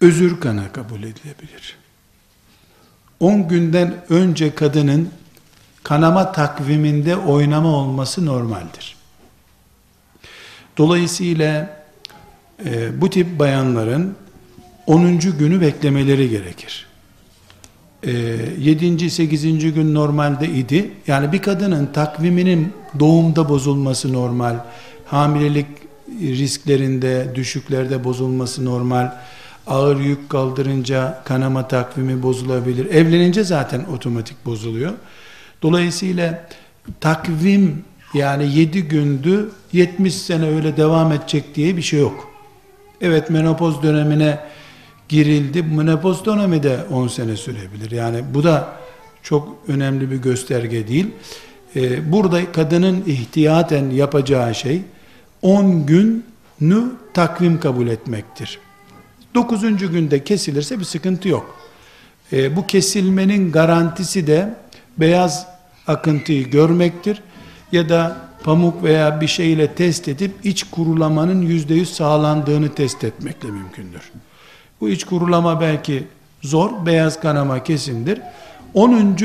A: özür kana kabul edilebilir. 10 günden önce kadının kanama takviminde oynama olması normaldir. Dolayısıyla e, bu tip bayanların 10. günü beklemeleri gerekir. E, 7. 8. gün normalde idi. Yani bir kadının takviminin doğumda bozulması normal, hamilelik risklerinde, düşüklerde bozulması normal, ağır yük kaldırınca kanama takvimi bozulabilir. Evlenince zaten otomatik bozuluyor. Dolayısıyla takvim yani 7 gündü 70 sene öyle devam edecek diye bir şey yok. Evet menopoz dönemine girildi. Menopoz dönemi de 10 sene sürebilir. Yani bu da çok önemli bir gösterge değil. Ee, burada kadının ihtiyaten yapacağı şey 10 günü takvim kabul etmektir. 9. günde kesilirse bir sıkıntı yok. Ee, bu kesilmenin garantisi de beyaz akıntıyı görmektir ya da pamuk veya bir şeyle test edip iç kurulamanın yüzde yüz sağlandığını test etmekle mümkündür. Bu iç kurulama belki zor, beyaz kanama kesindir. 10.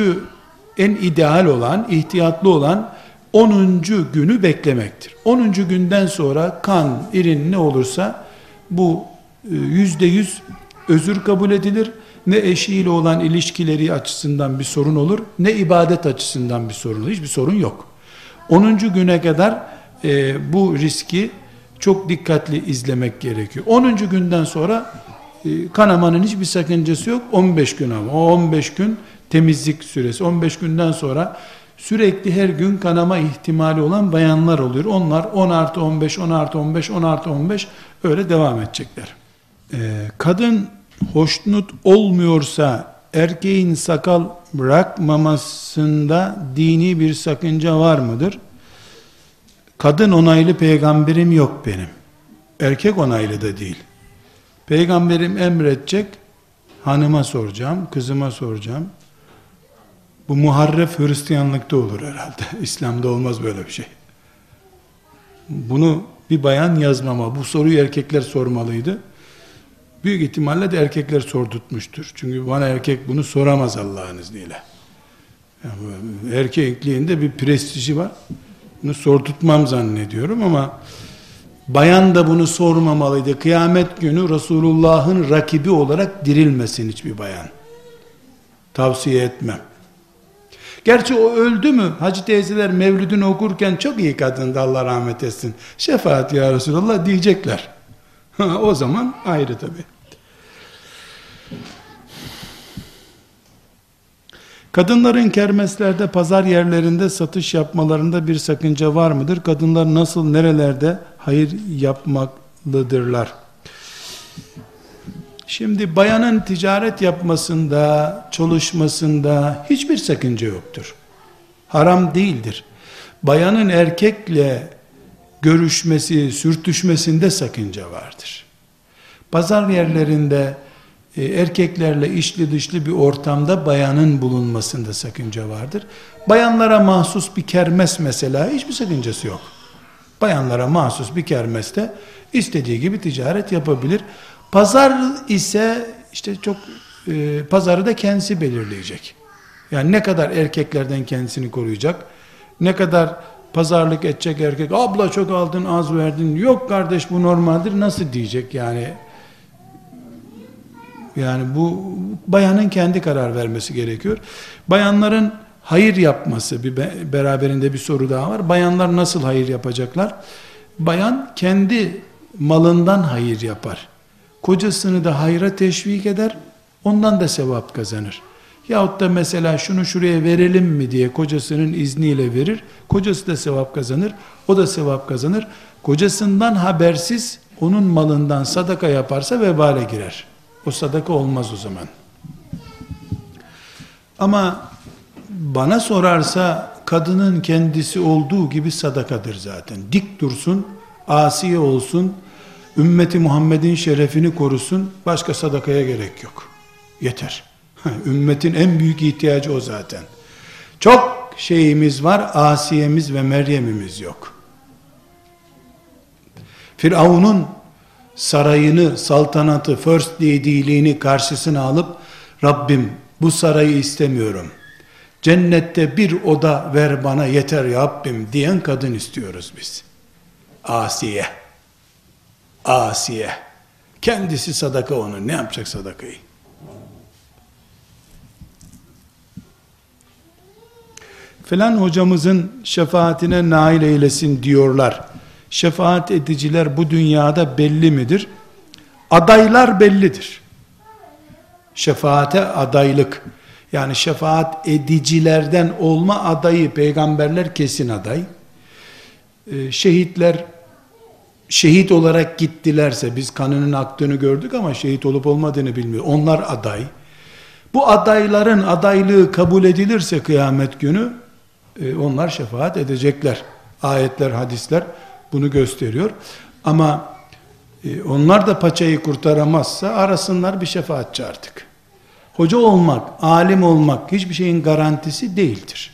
A: en ideal olan, ihtiyatlı olan 10. günü beklemektir. 10. günden sonra kan, irin ne olursa bu e, yüzde yüz özür kabul edilir. Ne eşiyle olan ilişkileri açısından bir sorun olur, ne ibadet açısından bir sorun olur. Hiçbir sorun yok. 10. güne kadar e, bu riski çok dikkatli izlemek gerekiyor. 10. günden sonra e, kanamanın hiçbir sakıncası yok. 15 gün ama. O 15 gün temizlik süresi. 15 günden sonra sürekli her gün kanama ihtimali olan bayanlar oluyor. Onlar 10 artı 15, 10 artı 15, 10 artı 15 öyle devam edecekler. Ee, kadın hoşnut olmuyorsa erkeğin sakal bırakmamasında dini bir sakınca var mıdır? Kadın onaylı peygamberim yok benim. Erkek onaylı da değil. Peygamberim emredecek, hanıma soracağım, kızıma soracağım. Bu muharref Hristiyanlıkta olur herhalde. *laughs* İslam'da olmaz böyle bir şey. Bunu bir bayan yazmama. Bu soruyu erkekler sormalıydı. Büyük ihtimalle de erkekler sordurtmuştur. Çünkü bana erkek bunu soramaz Allah'ın izniyle. Yani erkekliğinde bir prestiji var. Bunu sordurtmam zannediyorum ama bayan da bunu sormamalıydı. Kıyamet günü Resulullah'ın rakibi olarak dirilmesin hiçbir bayan. Tavsiye etmem. Gerçi o öldü mü? Hacı teyzeler mevlüdünü okurken çok iyi kadındı Allah rahmet etsin. Şefaat ya Resulallah diyecekler. *laughs* o zaman ayrı tabi. Kadınların kermeslerde, pazar yerlerinde satış yapmalarında bir sakınca var mıdır? Kadınlar nasıl, nerelerde hayır yapmaklıdırlar? Şimdi bayanın ticaret yapmasında, çalışmasında hiçbir sakınca yoktur. Haram değildir. Bayanın erkekle görüşmesi, sürtüşmesinde sakınca vardır. Pazar yerlerinde e, erkeklerle içli dışlı bir ortamda bayanın bulunmasında sakınca vardır. Bayanlara mahsus bir kermes mesela hiçbir sakıncası yok. Bayanlara mahsus bir kermeste istediği gibi ticaret yapabilir. Pazar ise işte çok e, pazarı da kendisi belirleyecek. Yani ne kadar erkeklerden kendisini koruyacak, ne kadar pazarlık edecek erkek, abla çok aldın az verdin, yok kardeş bu normaldir nasıl diyecek yani Yani bu bayanın kendi karar vermesi gerekiyor. Bayanların hayır yapması bir beraberinde bir soru daha var. Bayanlar nasıl hayır yapacaklar? Bayan kendi malından hayır yapar. Kocasını da hayra teşvik eder. Ondan da sevap kazanır. Yahut da mesela şunu şuraya verelim mi diye kocasının izniyle verir. Kocası da sevap kazanır. O da sevap kazanır. Kocasından habersiz onun malından sadaka yaparsa vebale girer. O sadaka olmaz o zaman. Ama bana sorarsa kadının kendisi olduğu gibi sadakadır zaten. Dik dursun, asiye olsun, ümmeti Muhammed'in şerefini korusun, başka sadakaya gerek yok. Yeter. Ümmetin en büyük ihtiyacı o zaten. Çok şeyimiz var, asiyemiz ve Meryem'imiz yok. Firavun'un sarayını, saltanatı, first lady'liğini karşısına alıp Rabbim bu sarayı istemiyorum. Cennette bir oda ver bana yeter ya Rabbim diyen kadın istiyoruz biz. Asiye. Asiye. Kendisi sadaka onun. Ne yapacak sadakayı? Falan hocamızın şefaatine nail eylesin diyorlar. Şefaat ediciler bu dünyada belli midir? Adaylar bellidir. Şefaate adaylık yani şefaat edicilerden olma adayı peygamberler kesin aday. Ee, şehitler şehit olarak gittilerse biz kanının aktığını gördük ama şehit olup olmadığını bilmiyor. Onlar aday. Bu adayların adaylığı kabul edilirse kıyamet günü e, onlar şefaat edecekler. Ayetler, hadisler bunu gösteriyor. Ama e, onlar da paçayı kurtaramazsa arasınlar bir şefaatçi artık. Hoca olmak, alim olmak hiçbir şeyin garantisi değildir.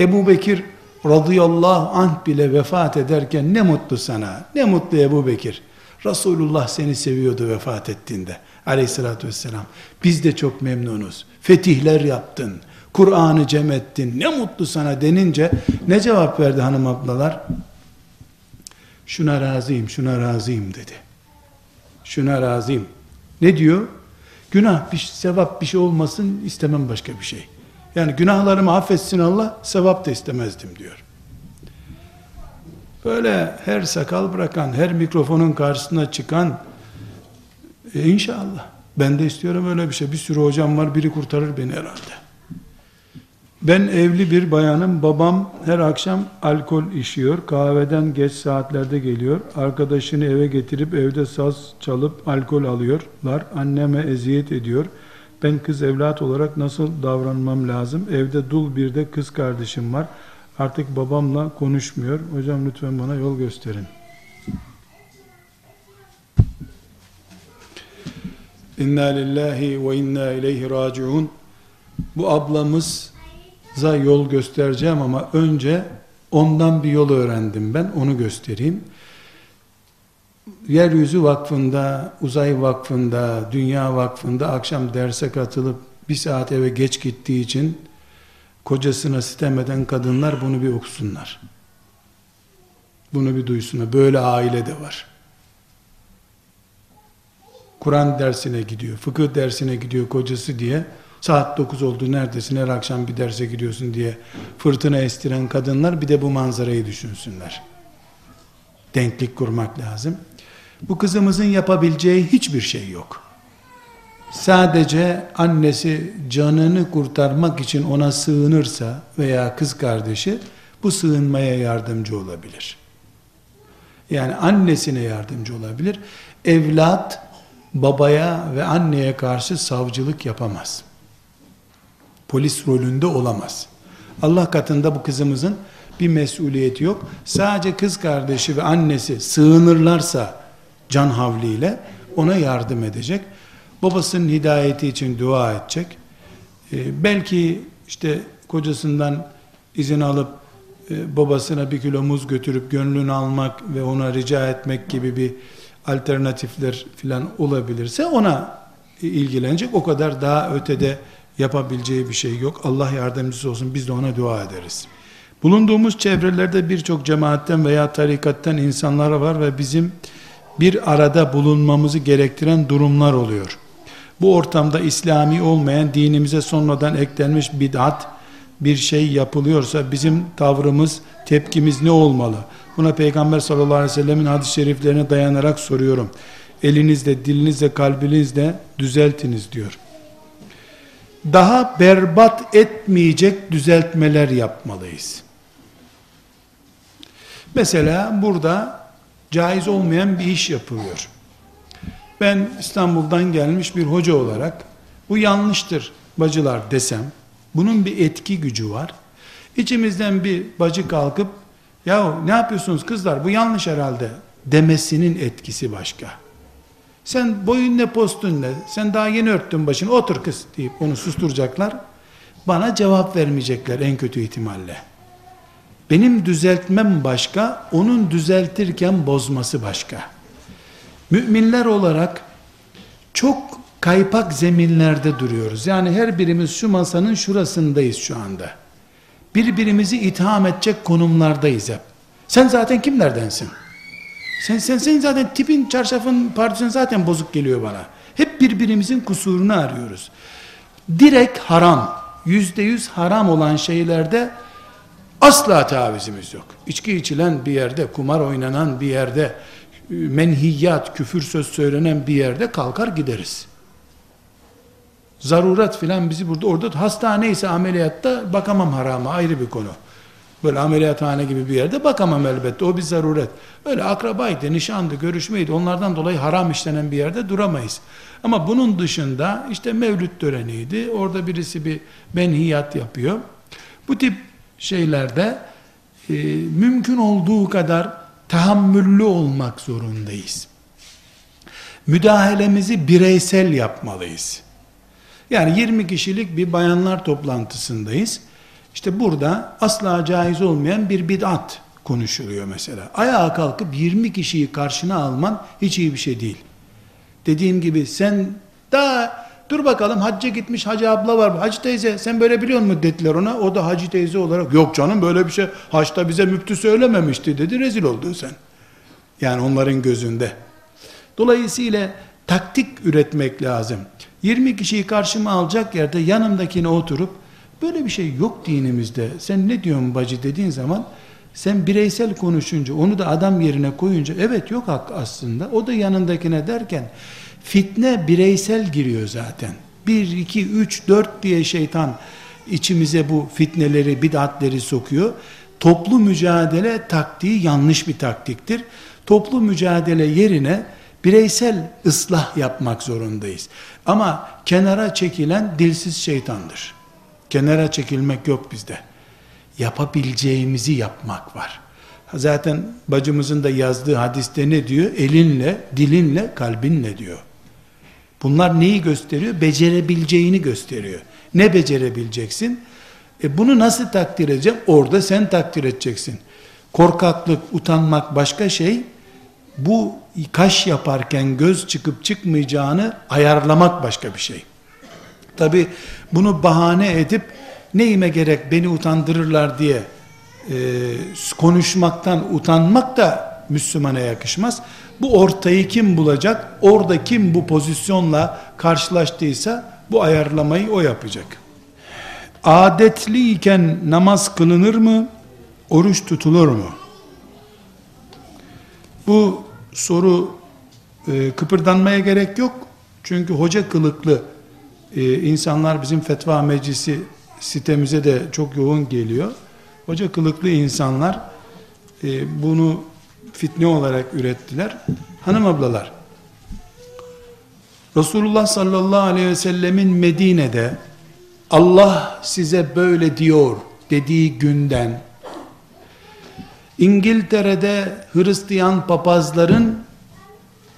A: Ebu Bekir radıyallahu anh bile vefat ederken ne mutlu sana, ne mutlu Ebu Bekir. Resulullah seni seviyordu vefat ettiğinde aleyhissalatü vesselam. Biz de çok memnunuz. Fetihler yaptın, Kur'an'ı cem ettin, ne mutlu sana denince ne cevap verdi hanım ablalar? Şuna razıyım, şuna razıyım dedi. Şuna razıyım. Ne diyor? Günah, bir, sevap bir şey olmasın istemem başka bir şey. Yani günahlarımı affetsin Allah, sevap da istemezdim diyor. Böyle her sakal bırakan, her mikrofonun karşısına çıkan, e inşallah. Ben de istiyorum öyle bir şey. Bir sürü hocam var, biri kurtarır beni herhalde. Ben evli bir bayanım. Babam her akşam alkol içiyor. Kahveden geç saatlerde geliyor. Arkadaşını eve getirip evde saz çalıp alkol alıyorlar. Anneme eziyet ediyor. Ben kız evlat olarak nasıl davranmam lazım? Evde dul bir de kız kardeşim var. Artık babamla konuşmuyor. Hocam lütfen bana yol gösterin. İnna lillahi ve inna ileyhi raciun. Bu ablamız za yol göstereceğim ama önce ondan bir yol öğrendim ben onu göstereyim. Yeryüzü Vakfı'nda, Uzay Vakfı'nda, Dünya Vakfı'nda akşam derse katılıp bir saat eve geç gittiği için kocasına sitem eden kadınlar bunu bir okusunlar. Bunu bir duysunlar. Böyle aile de var. Kur'an dersine gidiyor, fıkıh dersine gidiyor kocası diye Saat 9 oldu neredesin her akşam bir derse gidiyorsun diye fırtına estiren kadınlar bir de bu manzarayı düşünsünler. Denklik kurmak lazım. Bu kızımızın yapabileceği hiçbir şey yok. Sadece annesi canını kurtarmak için ona sığınırsa veya kız kardeşi bu sığınmaya yardımcı olabilir. Yani annesine yardımcı olabilir. Evlat babaya ve anneye karşı savcılık yapamaz polis rolünde olamaz. Allah katında bu kızımızın bir mesuliyeti yok. Sadece kız kardeşi ve annesi sığınırlarsa can havliyle ona yardım edecek. Babasının hidayeti için dua edecek. Ee, belki işte kocasından izin alıp e, babasına bir kilo muz götürüp gönlünü almak ve ona rica etmek gibi bir alternatifler filan olabilirse ona ilgilenecek. O kadar daha ötede yapabileceği bir şey yok. Allah yardımcısı olsun biz de ona dua ederiz. Bulunduğumuz çevrelerde birçok cemaatten veya tarikattan insanlar var ve bizim bir arada bulunmamızı gerektiren durumlar oluyor. bu ortamda İslami olmayan dinimize sonradan eklenmiş bid'at bir şey yapılıyorsa bizim tavrımız, tepkimiz ne olmalı? Buna Peygamber sallallahu aleyhi ve sellemin hadis-i şeriflerine dayanarak soruyorum. Elinizle, dilinizle, kalbinizle düzeltiniz diyor. Daha berbat etmeyecek düzeltmeler yapmalıyız. Mesela burada caiz olmayan bir iş yapılıyor. Ben İstanbul'dan gelmiş bir hoca olarak bu yanlıştır bacılar desem bunun bir etki gücü var. İçimizden bir bacı kalkıp ya ne yapıyorsunuz kızlar bu yanlış herhalde demesinin etkisi başka. Sen boyun ne postun ne sen daha yeni örttün başını otur kız deyip onu susturacaklar. Bana cevap vermeyecekler en kötü ihtimalle. Benim düzeltmem başka, onun düzeltirken bozması başka. Müminler olarak çok kaypak zeminlerde duruyoruz. Yani her birimiz şu masanın şurasındayız şu anda. Birbirimizi itham edecek konumlardayız hep. Sen zaten kimlerdensin? Sen sen sen zaten tipin, çarşafın, pardesün zaten bozuk geliyor bana. Hep birbirimizin kusurunu arıyoruz. Direkt haram, yüzde yüz haram olan şeylerde asla tavizimiz yok. İçki içilen bir yerde, kumar oynanan bir yerde, menhiyat, küfür söz söylenen bir yerde kalkar gideriz. Zaruret filan bizi burada orada hastane ise ameliyatta bakamam harama ayrı bir konu. Böyle ameliyathane gibi bir yerde bakamam elbette o bir zaruret. Öyle akrabaydı, nişandı, görüşmeydi onlardan dolayı haram işlenen bir yerde duramayız. Ama bunun dışında işte mevlüt töreniydi. Orada birisi bir menhiyat yapıyor. Bu tip şeylerde e, mümkün olduğu kadar tahammüllü olmak zorundayız. Müdahalemizi bireysel yapmalıyız. Yani 20 kişilik bir bayanlar toplantısındayız. İşte burada asla caiz olmayan bir bid'at konuşuluyor mesela. Ayağa kalkıp 20 kişiyi karşına alman hiç iyi bir şey değil. Dediğim gibi sen daha dur bakalım hacca gitmiş hacı abla var. Hacı teyze sen böyle biliyor musun dediler ona. O da hacı teyze olarak yok canım böyle bir şey haçta bize müftü söylememişti dedi. Rezil oldun sen. Yani onların gözünde. Dolayısıyla taktik üretmek lazım. 20 kişiyi karşıma alacak yerde yanımdakine oturup böyle bir şey yok dinimizde. Sen ne diyorsun bacı dediğin zaman sen bireysel konuşunca onu da adam yerine koyunca evet yok hak aslında. O da yanındakine derken fitne bireysel giriyor zaten. 1 2 3 4 diye şeytan içimize bu fitneleri, bid'atleri sokuyor. Toplu mücadele taktiği yanlış bir taktiktir. Toplu mücadele yerine bireysel ıslah yapmak zorundayız. Ama kenara çekilen dilsiz şeytandır. Kenara çekilmek yok bizde. Yapabileceğimizi yapmak var. Zaten bacımızın da yazdığı hadiste ne diyor? Elinle, dilinle, kalbinle diyor. Bunlar neyi gösteriyor? Becerebileceğini gösteriyor. Ne becerebileceksin? E bunu nasıl takdir edeceğim? Orada sen takdir edeceksin. Korkaklık, utanmak başka şey. Bu kaş yaparken göz çıkıp çıkmayacağını ayarlamak başka bir şey. Tabi bunu bahane edip neyime gerek beni utandırırlar diye e, konuşmaktan utanmak da Müslümana yakışmaz. Bu ortayı kim bulacak? Orada kim bu pozisyonla karşılaştıysa bu ayarlamayı o yapacak. Adetliyken namaz kılınır mı? Oruç tutulur mu? Bu soru e, kıpırdanmaya gerek yok. Çünkü hoca kılıklı e, insanlar bizim fetva meclisi sitemize de çok yoğun geliyor. Hoca kılıklı insanlar e, bunu fitne olarak ürettiler. Hanım ablalar, Resulullah sallallahu aleyhi ve sellemin Medine'de Allah size böyle diyor dediği günden İngiltere'de Hristiyan papazların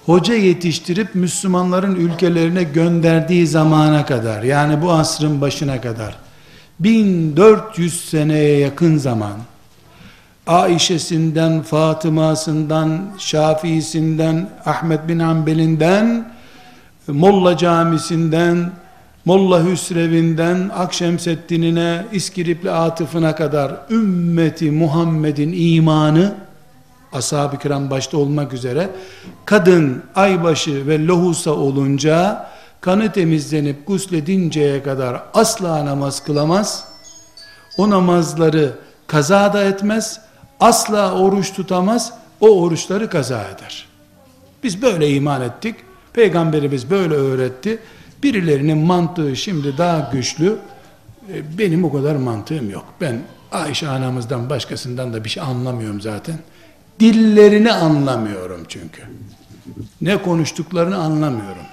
A: hoca yetiştirip Müslümanların ülkelerine gönderdiği zamana kadar yani bu asrın başına kadar 1400 seneye yakın zaman Aişesinden, Fatıma'sından, Şafii'sinden, Ahmet bin Hanbel'inden, Molla Camisi'nden, Molla Hüsrev'inden, Akşemseddin'ine, İskiripli Atıf'ına kadar ümmeti Muhammed'in imanı, ashab-ı kiram başta olmak üzere, kadın aybaşı ve lohusa olunca, kanı temizlenip gusledinceye kadar asla namaz kılamaz. O namazları kaza da etmez. Asla oruç tutamaz. O oruçları kaza eder. Biz böyle iman ettik. Peygamberimiz böyle öğretti. Birilerinin mantığı şimdi daha güçlü. E, benim o kadar mantığım yok. Ben Ayşe anamızdan başkasından da bir şey anlamıyorum zaten. Dillerini anlamıyorum çünkü. Ne konuştuklarını anlamıyorum.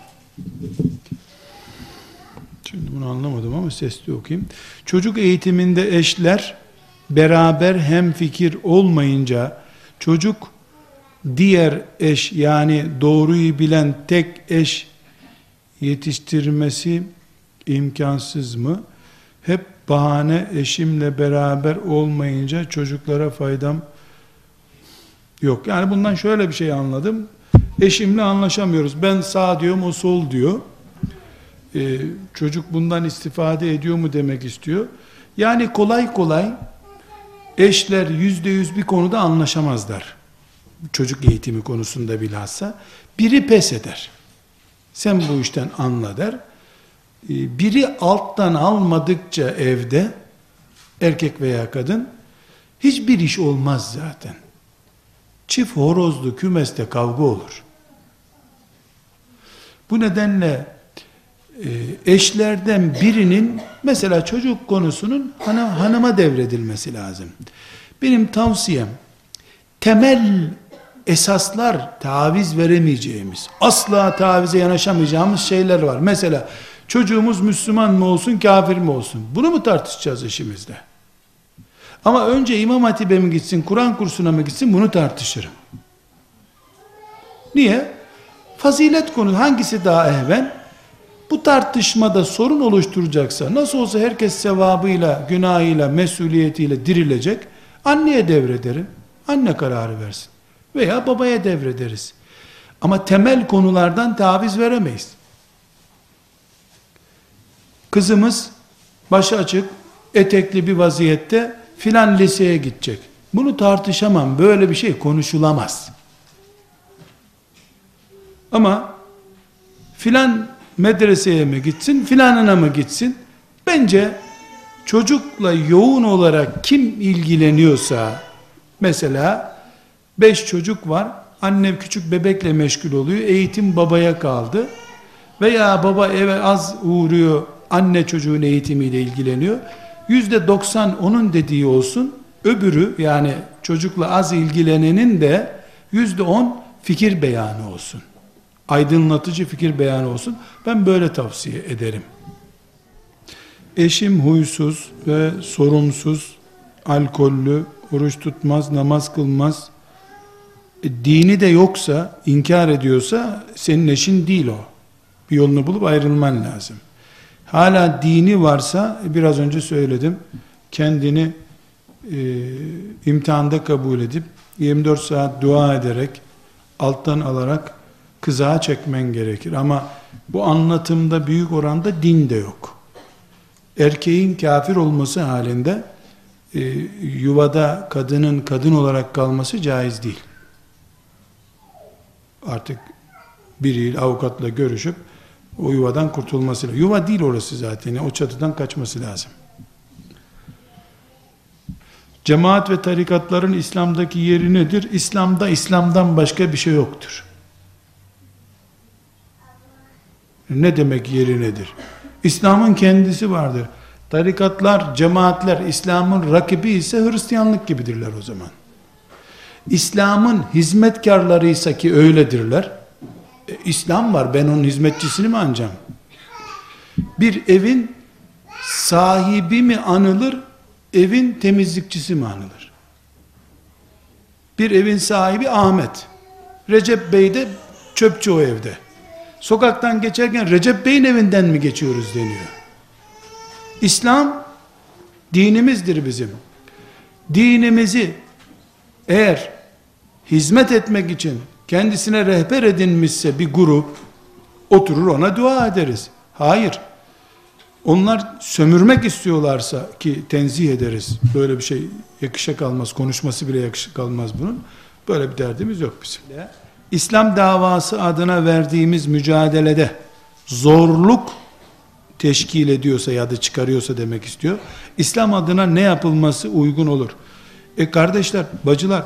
A: Şimdi bunu anlamadım ama sesli okuyayım. Çocuk eğitiminde eşler beraber hem fikir olmayınca çocuk diğer eş yani doğruyu bilen tek eş yetiştirmesi imkansız mı? Hep bahane eşimle beraber olmayınca çocuklara faydam yok. Yani bundan şöyle bir şey anladım. Eşimle anlaşamıyoruz. Ben sağ diyorum o sol diyor. Ee, çocuk bundan istifade ediyor mu demek istiyor. Yani kolay kolay eşler yüzde yüz bir konuda anlaşamazlar. Çocuk eğitimi konusunda bilhassa. Biri pes eder. Sen bu işten anla der. Ee, biri alttan almadıkça evde erkek veya kadın hiçbir iş olmaz zaten. Çift horozlu kümeste kavga olur. Bu nedenle eşlerden birinin mesela çocuk konusunun hanım, hanıma devredilmesi lazım. Benim tavsiyem temel esaslar taviz veremeyeceğimiz, asla tavize yanaşamayacağımız şeyler var. Mesela çocuğumuz Müslüman mı olsun, kafir mi olsun? Bunu mu tartışacağız işimizde? Ama önce İmam Hatip'e mi gitsin, Kur'an kursuna mı gitsin bunu tartışırım. Niye? Fazilet konu hangisi daha ehven? Bu tartışmada sorun oluşturacaksa nasıl olsa herkes sevabıyla, günahıyla, mesuliyetiyle dirilecek. Anneye devrederim. Anne kararı versin. Veya babaya devrederiz. Ama temel konulardan taviz veremeyiz. Kızımız başı açık, etekli bir vaziyette filan liseye gidecek. Bunu tartışamam. Böyle bir şey konuşulamaz. Ama filan medreseye mi gitsin, filanına mı gitsin? Bence çocukla yoğun olarak kim ilgileniyorsa, mesela beş çocuk var, anne küçük bebekle meşgul oluyor, eğitim babaya kaldı. Veya baba eve az uğruyor, anne çocuğun eğitimiyle ilgileniyor. Yüzde doksan onun dediği olsun, öbürü yani çocukla az ilgilenenin de yüzde on fikir beyanı olsun aydınlatıcı fikir beyanı olsun. Ben böyle tavsiye ederim. Eşim huysuz ve sorumsuz, alkollü, oruç tutmaz, namaz kılmaz. E, dini de yoksa, inkar ediyorsa senin eşin değil o. Bir yolunu bulup ayrılman lazım. Hala dini varsa biraz önce söyledim. Kendini e, imtihanda kabul edip 24 saat dua ederek alttan alarak kızağa çekmen gerekir. Ama bu anlatımda büyük oranda din de yok. Erkeğin kafir olması halinde e, yuvada kadının kadın olarak kalması caiz değil. Artık biriyle avukatla görüşüp o yuvadan kurtulması lazım. Yuva değil orası zaten. O çatıdan kaçması lazım. Cemaat ve tarikatların İslam'daki yeri nedir? İslam'da İslam'dan başka bir şey yoktur. Ne demek yeri nedir? İslam'ın kendisi vardır. Tarikatlar, cemaatler İslam'ın rakibi ise Hristiyanlık gibidirler o zaman. İslam'ın hizmetkarlarıysa ki öyledirler. E, İslam var ben onun hizmetçisini mi anacağım? Bir evin sahibi mi anılır, evin temizlikçisi mi anılır? Bir evin sahibi Ahmet. Recep Bey de çöpçü o evde. Sokaktan geçerken Recep Bey'in evinden mi geçiyoruz deniyor. İslam dinimizdir bizim. Dinimizi eğer hizmet etmek için kendisine rehber edinmişse bir grup oturur ona dua ederiz. Hayır. Onlar sömürmek istiyorlarsa ki tenzih ederiz. Böyle bir şey yakışa kalmaz. Konuşması bile yakışa kalmaz bunun. Böyle bir derdimiz yok bizim. İslam davası adına verdiğimiz mücadelede zorluk teşkil ediyorsa ya da çıkarıyorsa demek istiyor. İslam adına ne yapılması uygun olur? E kardeşler, bacılar,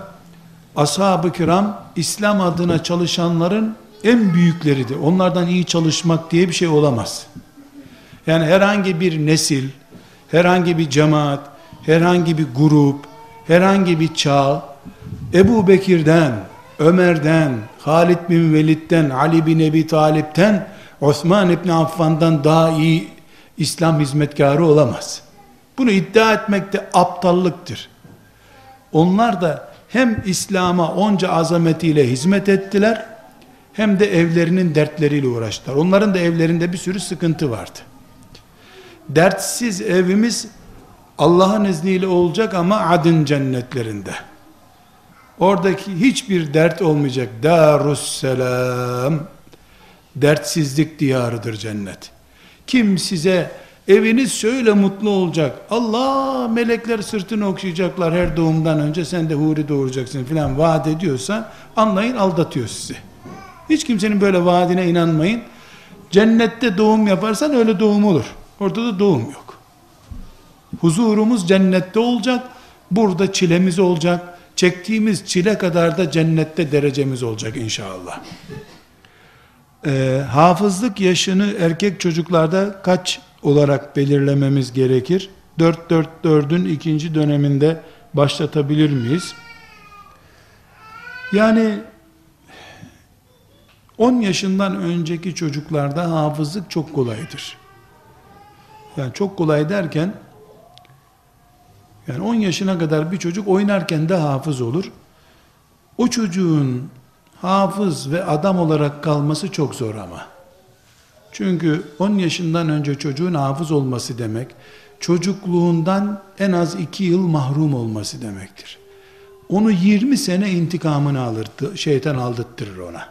A: ashab-ı kiram İslam adına çalışanların en büyükleridir. Onlardan iyi çalışmak diye bir şey olamaz. Yani herhangi bir nesil, herhangi bir cemaat, herhangi bir grup, herhangi bir çağ, Ebu Bekir'den, Ömer'den, Halid bin Velid'den, Ali bin Ebi Talip'ten, Osman ibn Affan'dan daha iyi İslam hizmetkarı olamaz. Bunu iddia etmek de aptallıktır. Onlar da hem İslam'a onca azametiyle hizmet ettiler, hem de evlerinin dertleriyle uğraştılar. Onların da evlerinde bir sürü sıkıntı vardı. Dertsiz evimiz Allah'ın izniyle olacak ama adın cennetlerinde. Oradaki hiçbir dert olmayacak. Darusselam. Dertsizlik diyarıdır cennet. Kim size eviniz şöyle mutlu olacak. Allah melekler sırtını okşayacaklar her doğumdan önce sen de huri doğuracaksın filan vaat ediyorsa anlayın aldatıyor sizi. Hiç kimsenin böyle vaadine inanmayın. Cennette doğum yaparsan öyle doğum olur. Orada da doğum yok. Huzurumuz cennette olacak. Burada çilemiz olacak. Çektiğimiz çile kadar da cennette derecemiz olacak inşallah. Ee, hafızlık yaşını erkek çocuklarda kaç olarak belirlememiz gerekir? 4-4-4'ün ikinci döneminde başlatabilir miyiz? Yani 10 yaşından önceki çocuklarda hafızlık çok kolaydır. Yani çok kolay derken yani 10 yaşına kadar bir çocuk oynarken de hafız olur. O çocuğun hafız ve adam olarak kalması çok zor ama. Çünkü 10 yaşından önce çocuğun hafız olması demek, çocukluğundan en az 2 yıl mahrum olması demektir. Onu 20 sene intikamını alır, şeytan aldırtırır ona.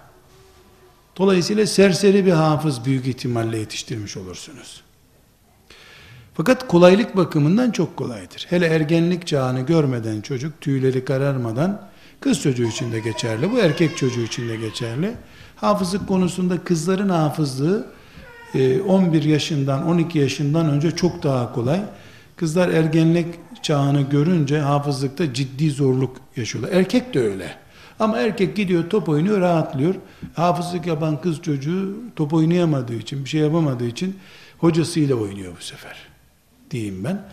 A: Dolayısıyla serseri bir hafız büyük ihtimalle yetiştirmiş olursunuz. Fakat kolaylık bakımından çok kolaydır. Hele ergenlik çağını görmeden çocuk tüyleri kararmadan kız çocuğu için de geçerli. Bu erkek çocuğu için de geçerli. Hafızlık konusunda kızların hafızlığı 11 e, yaşından 12 yaşından önce çok daha kolay. Kızlar ergenlik çağını görünce hafızlıkta ciddi zorluk yaşıyorlar. Erkek de öyle. Ama erkek gidiyor top oynuyor rahatlıyor. Hafızlık yapan kız çocuğu top oynayamadığı için bir şey yapamadığı için hocasıyla oynuyor bu sefer. Diyeyim ben.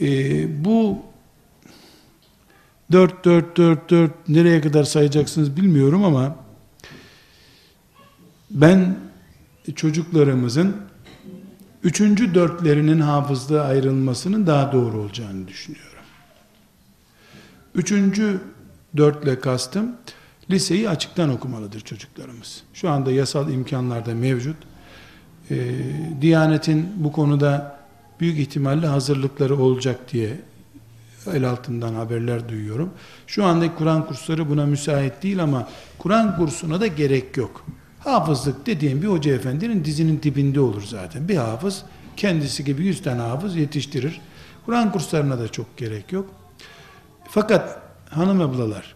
A: Ee, bu 4 4 4 4 nereye kadar sayacaksınız bilmiyorum ama ben çocuklarımızın üçüncü dörtlerinin hafızlığa ayrılmasının daha doğru olacağını düşünüyorum. Üçüncü dörtle kastım liseyi açıktan okumalıdır çocuklarımız. Şu anda yasal imkanlarda mevcut. Ee, Diyanet'in bu konuda büyük ihtimalle hazırlıkları olacak diye el altından haberler duyuyorum. Şu anda Kur'an kursları buna müsait değil ama Kur'an kursuna da gerek yok. Hafızlık dediğim bir hoca efendinin dizinin dibinde olur zaten. Bir hafız kendisi gibi yüz tane hafız yetiştirir. Kur'an kurslarına da çok gerek yok. Fakat hanım ablalar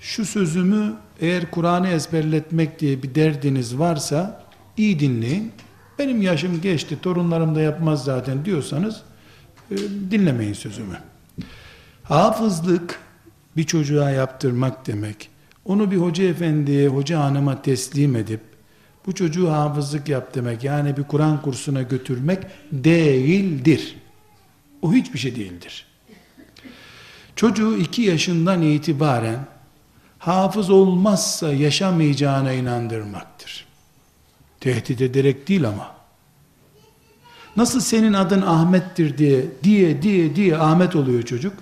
A: şu sözümü eğer Kur'an'ı ezberletmek diye bir derdiniz varsa iyi dinleyin. Benim yaşım geçti, torunlarım da yapmaz zaten diyorsanız e, dinlemeyin sözümü. Hafızlık bir çocuğa yaptırmak demek. Onu bir hoca efendiye, hoca hanıma teslim edip bu çocuğu hafızlık yap demek. Yani bir Kur'an kursuna götürmek değildir. O hiçbir şey değildir. Çocuğu iki yaşından itibaren hafız olmazsa yaşamayacağına inandırmaktır. Tehdit ederek değil ama. Nasıl senin adın Ahmet'tir diye, diye, diye, diye Ahmet oluyor çocuk.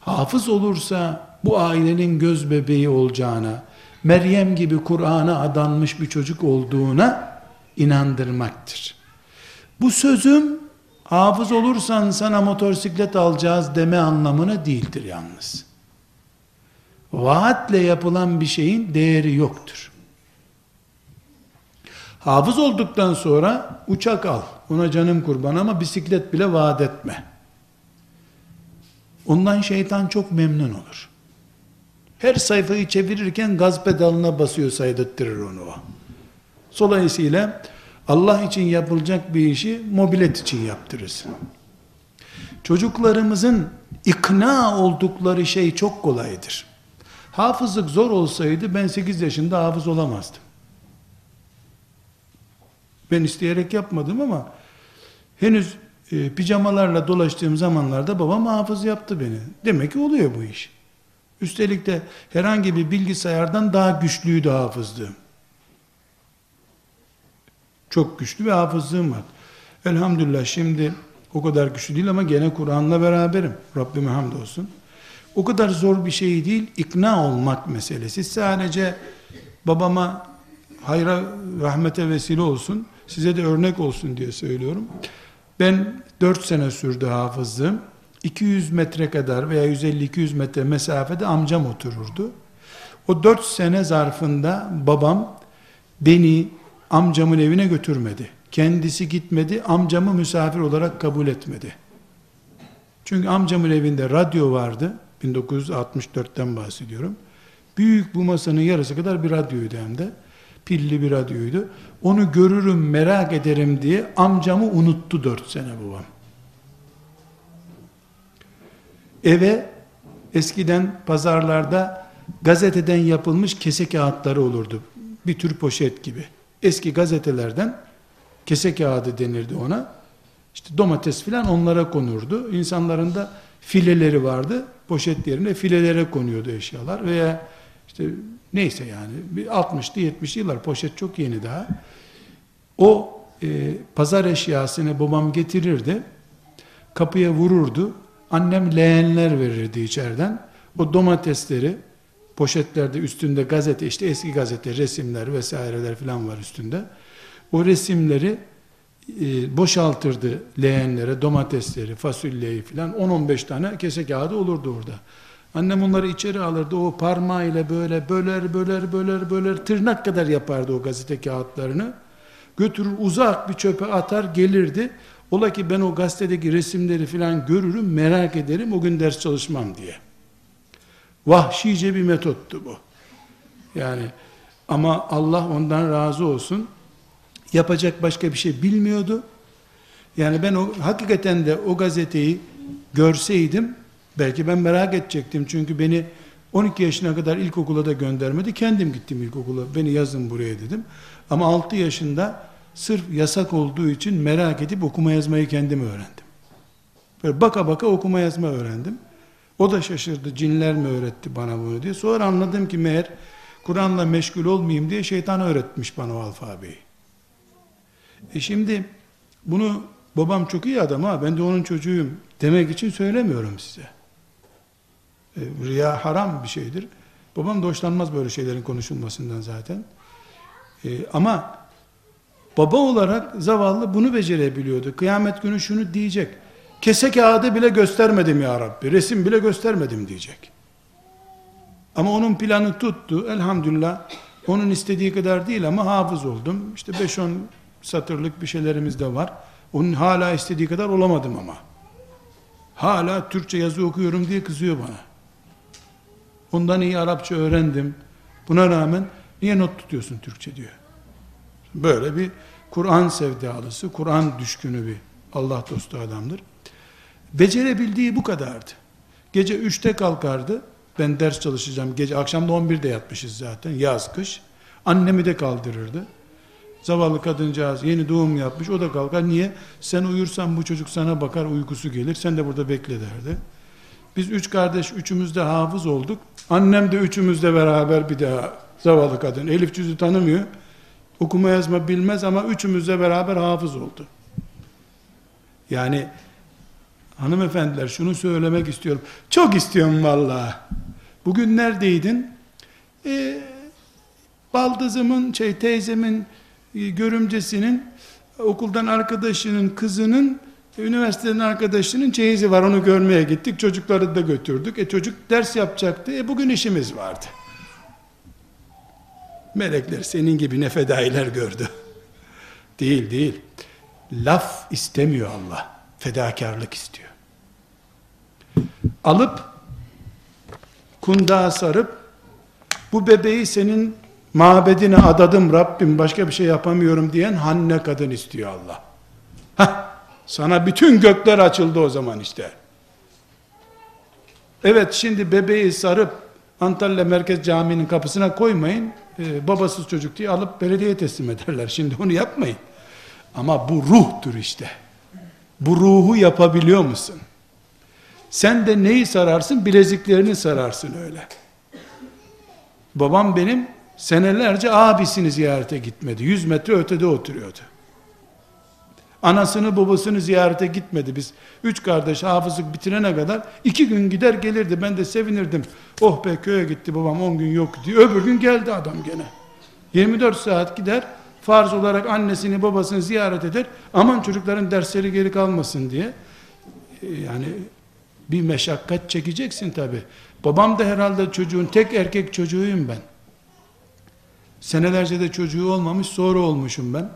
A: Hafız olursa bu ailenin göz bebeği olacağına, Meryem gibi Kur'an'a adanmış bir çocuk olduğuna inandırmaktır. Bu sözüm hafız olursan sana motosiklet alacağız deme anlamına değildir yalnız. Vaatle yapılan bir şeyin değeri yoktur. Hafız olduktan sonra uçak al. Ona canım kurban ama bisiklet bile vaat etme. Ondan şeytan çok memnun olur. Her sayfayı çevirirken gaz pedalına basıyor saydırtırır onu o. Dolayısıyla Allah için yapılacak bir işi mobilet için yaptırırız. Çocuklarımızın ikna oldukları şey çok kolaydır. Hafızlık zor olsaydı ben 8 yaşında hafız olamazdım. Ben isteyerek yapmadım ama henüz e, pijamalarla dolaştığım zamanlarda babam hafız yaptı beni. Demek ki oluyor bu iş. Üstelik de herhangi bir bilgisayardan daha güçlüydü hafızlığım. Çok güçlü bir hafızlığım var. Elhamdülillah şimdi o kadar güçlü değil ama gene Kur'an'la beraberim. Rabbime hamdolsun. O kadar zor bir şey değil, ikna olmak meselesi. Sadece babama hayra, rahmete vesile olsun, size de örnek olsun diye söylüyorum. Ben 4 sene sürdü hafızlığım. 200 metre kadar veya 150-200 metre mesafede amcam otururdu. O 4 sene zarfında babam beni amcamın evine götürmedi. Kendisi gitmedi, amcamı misafir olarak kabul etmedi. Çünkü amcamın evinde radyo vardı. 1964'ten bahsediyorum. Büyük bu masanın yarısı kadar bir radyoydu hem de. Pilli bir radyoydu. Onu görürüm, merak ederim diye amcamı unuttu dört sene babam. Eve eskiden pazarlarda gazeteden yapılmış kese kağıtları olurdu. Bir tür poşet gibi. Eski gazetelerden kese kağıdı denirdi ona. İşte domates filan onlara konurdu. İnsanların da fileleri vardı. Poşet yerine filelere konuyordu eşyalar veya işte neyse yani 60'lı 70'li yıllar poşet çok yeni daha. O e, pazar eşyasını babam getirirdi. Kapıya vururdu. Annem leğenler verirdi içeriden. O domatesleri poşetlerde üstünde gazete işte eski gazete resimler vesaireler falan var üstünde. O resimleri e, boşaltırdı leğenlere, domatesleri, fasulyeyi filan 10-15 tane kese kağıdı olurdu orada. Annem onları içeri alırdı. O parmağıyla böyle böler böler böler böler tırnak kadar yapardı o gazete kağıtlarını. Götürür uzak bir çöpe atar gelirdi. Ola ki ben o gazetedeki resimleri filan görürüm merak ederim o gün ders çalışmam diye. Vahşice bir metottu bu. Yani ama Allah ondan razı olsun. Yapacak başka bir şey bilmiyordu. Yani ben o hakikaten de o gazeteyi görseydim belki ben merak edecektim. Çünkü beni 12 yaşına kadar ilkokula da göndermedi. Kendim gittim ilkokula. Beni yazın buraya dedim. Ama 6 yaşında sırf yasak olduğu için merak edip okuma yazmayı kendim öğrendim. Böyle baka baka okuma yazma öğrendim. O da şaşırdı. Cinler mi öğretti bana bunu diye. Sonra anladım ki meğer Kur'an'la meşgul olmayayım diye şeytan öğretmiş bana o alfabeyi. E şimdi bunu babam çok iyi adam ha ben de onun çocuğuyum demek için söylemiyorum size. E, riya haram bir şeydir. Babam da hoşlanmaz böyle şeylerin konuşulmasından zaten. E, ama baba olarak zavallı bunu becerebiliyordu. Kıyamet günü şunu diyecek. Kese kağıdı bile göstermedim ya Rabbi. Resim bile göstermedim diyecek. Ama onun planı tuttu. Elhamdülillah onun istediği kadar değil ama hafız oldum. İşte 5-10 satırlık bir şeylerimiz de var. Onun hala istediği kadar olamadım ama. Hala Türkçe yazı okuyorum diye kızıyor bana. Ondan iyi Arapça öğrendim. Buna rağmen niye not tutuyorsun Türkçe diyor. Böyle bir Kur'an sevdalısı, Kur'an düşkünü bir Allah dostu adamdır. Becerebildiği bu kadardı. Gece üçte kalkardı. Ben ders çalışacağım. Gece akşam da 11'de yatmışız zaten. Yaz kış. Annemi de kaldırırdı. Zavallı kadıncağız yeni doğum yapmış. O da kalkar. Niye? Sen uyursan bu çocuk sana bakar uykusu gelir. Sen de burada bekle derdi. Biz üç kardeş üçümüz de hafız olduk. Annem de üçümüz de beraber bir daha zavallı kadın. Elif cüzü tanımıyor. Okuma yazma bilmez ama üçümüz de beraber hafız oldu. Yani hanımefendiler şunu söylemek istiyorum. Çok istiyorum vallahi. Bugün neredeydin? Ee, baldızımın, şey teyzemin, e, görümcesinin, okuldan arkadaşının kızının, üniversiteden arkadaşının çeyizi var onu görmeye gittik. Çocukları da götürdük. E çocuk ders yapacaktı. E bugün işimiz vardı. Melekler senin gibi ne fedailer gördü. değil değil. Laf istemiyor Allah. Fedakarlık istiyor. Alıp kundağa sarıp bu bebeği senin mabedine adadım Rabbim başka bir şey yapamıyorum diyen Hanne kadın istiyor Allah. Heh, sana bütün gökler açıldı o zaman işte. Evet şimdi bebeği sarıp Antalya Merkez Camii'nin kapısına koymayın. Ee, babasız çocuk diye alıp belediye teslim ederler. Şimdi onu yapmayın. Ama bu ruhtur işte. Bu ruhu yapabiliyor musun? Sen de neyi sararsın? Bileziklerini sararsın öyle. Babam benim senelerce abisini ziyarete gitmedi. Yüz metre ötede oturuyordu. Anasını babasını ziyarete gitmedi. Biz üç kardeş hafızlık bitirene kadar iki gün gider gelirdi. Ben de sevinirdim. Oh be köye gitti babam on gün yok diye. Öbür gün geldi adam gene. 24 saat gider farz olarak annesini babasını ziyaret eder. Aman çocukların dersleri geri kalmasın diye. E, yani bir meşakkat çekeceksin tabi. Babam da herhalde çocuğun tek erkek çocuğuyum ben. Senelerce de çocuğu olmamış sonra olmuşum ben.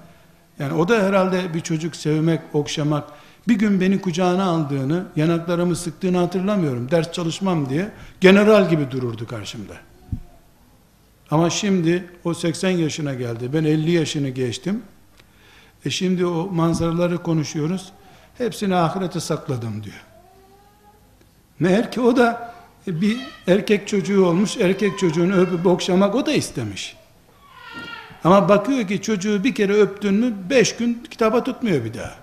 A: Yani o da herhalde bir çocuk sevmek, okşamak, bir gün beni kucağına aldığını, yanaklarımı sıktığını hatırlamıyorum. Ders çalışmam diye general gibi dururdu karşımda. Ama şimdi o 80 yaşına geldi. Ben 50 yaşını geçtim. E şimdi o manzaraları konuşuyoruz. Hepsini ahirete sakladım diyor. Meğer ki o da bir erkek çocuğu olmuş, erkek çocuğunu öpüp okşamak o da istemiş. Ama bakıyor ki çocuğu bir kere öptün mü beş gün kitaba tutmuyor bir daha.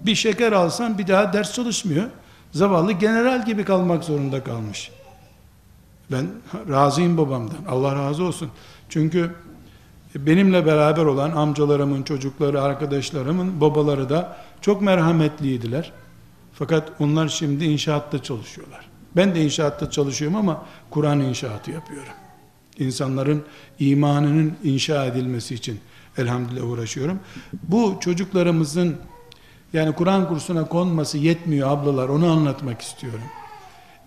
A: Bir şeker alsan bir daha ders çalışmıyor. Zavallı general gibi kalmak zorunda kalmış. Ben razıyım babamdan. Allah razı olsun. Çünkü benimle beraber olan amcalarımın çocukları, arkadaşlarımın babaları da çok merhametliydiler. Fakat onlar şimdi inşaatta çalışıyorlar. Ben de inşaatta çalışıyorum ama Kur'an inşaatı yapıyorum. İnsanların imanının inşa edilmesi için elhamdülillah uğraşıyorum. Bu çocuklarımızın yani Kur'an kursuna konması yetmiyor ablalar onu anlatmak istiyorum.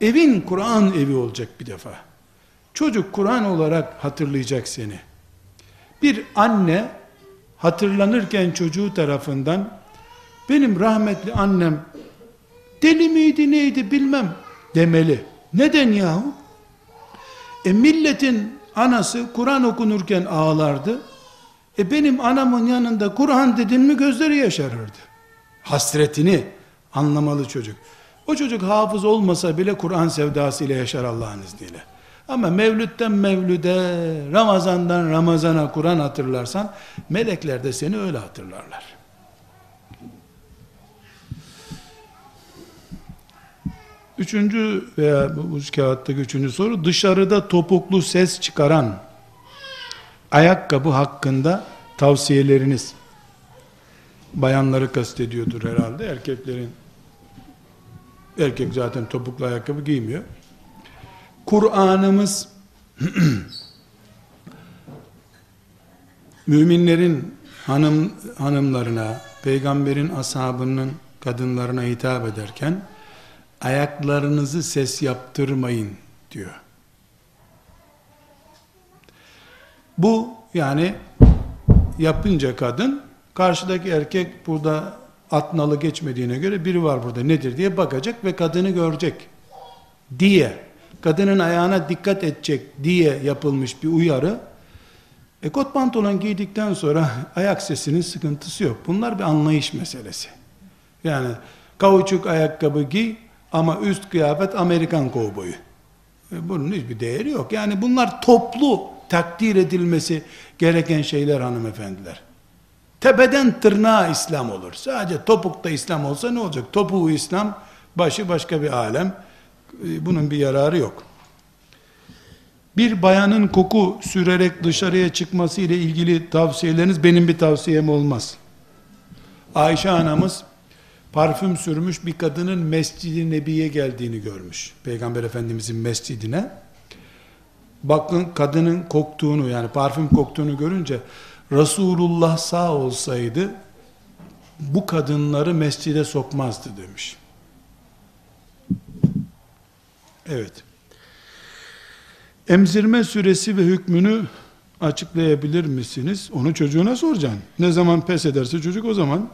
A: Evin Kur'an evi olacak bir defa. Çocuk Kur'an olarak hatırlayacak seni. Bir anne hatırlanırken çocuğu tarafından benim rahmetli annem deli miydi neydi bilmem demeli. Neden yahu? E milletin anası Kur'an okunurken ağlardı. E benim anamın yanında Kur'an dedin mi gözleri yaşarırdı. Hasretini anlamalı çocuk. O çocuk hafız olmasa bile Kur'an sevdası ile yaşar Allah'ın izniyle. Ama mevlütten mevlüde, Ramazandan Ramazana Kur'an hatırlarsan, melekler de seni öyle hatırlarlar. Üçüncü veya bu kağıttaki üçüncü soru, dışarıda topuklu ses çıkaran ayakkabı hakkında tavsiyeleriniz. Bayanları kastediyordur herhalde, erkeklerin Erkek zaten topuklu ayakkabı giymiyor. Kur'an'ımız *clears throat* müminlerin hanım hanımlarına, peygamberin ashabının kadınlarına hitap ederken ayaklarınızı ses yaptırmayın diyor. Bu yani yapınca kadın karşıdaki erkek burada at nalı geçmediğine göre biri var burada nedir diye bakacak ve kadını görecek diye kadının ayağına dikkat edecek diye yapılmış bir uyarı e kot pantolon giydikten sonra *laughs* ayak sesinin sıkıntısı yok. Bunlar bir anlayış meselesi. Yani kauçuk ayakkabı giy ama üst kıyafet Amerikan kovboyu. E bunun hiçbir değeri yok. Yani bunlar toplu takdir edilmesi gereken şeyler hanımefendiler. Tepeden tırnağa İslam olur. Sadece topukta İslam olsa ne olacak? Topuğu İslam, başı başka bir alem. Ee, bunun bir yararı yok. Bir bayanın koku sürerek dışarıya çıkması ile ilgili tavsiyeleriniz benim bir tavsiyem olmaz. Ayşe anamız parfüm sürmüş bir kadının Mescid-i Nebi'ye geldiğini görmüş. Peygamber Efendimizin mescidine. Bakın kadının koktuğunu yani parfüm koktuğunu görünce Resulullah sağ olsaydı bu kadınları mescide sokmazdı demiş. Evet. Emzirme süresi ve hükmünü açıklayabilir misiniz? Onu çocuğuna soracaksın. Ne zaman pes ederse çocuk o zaman.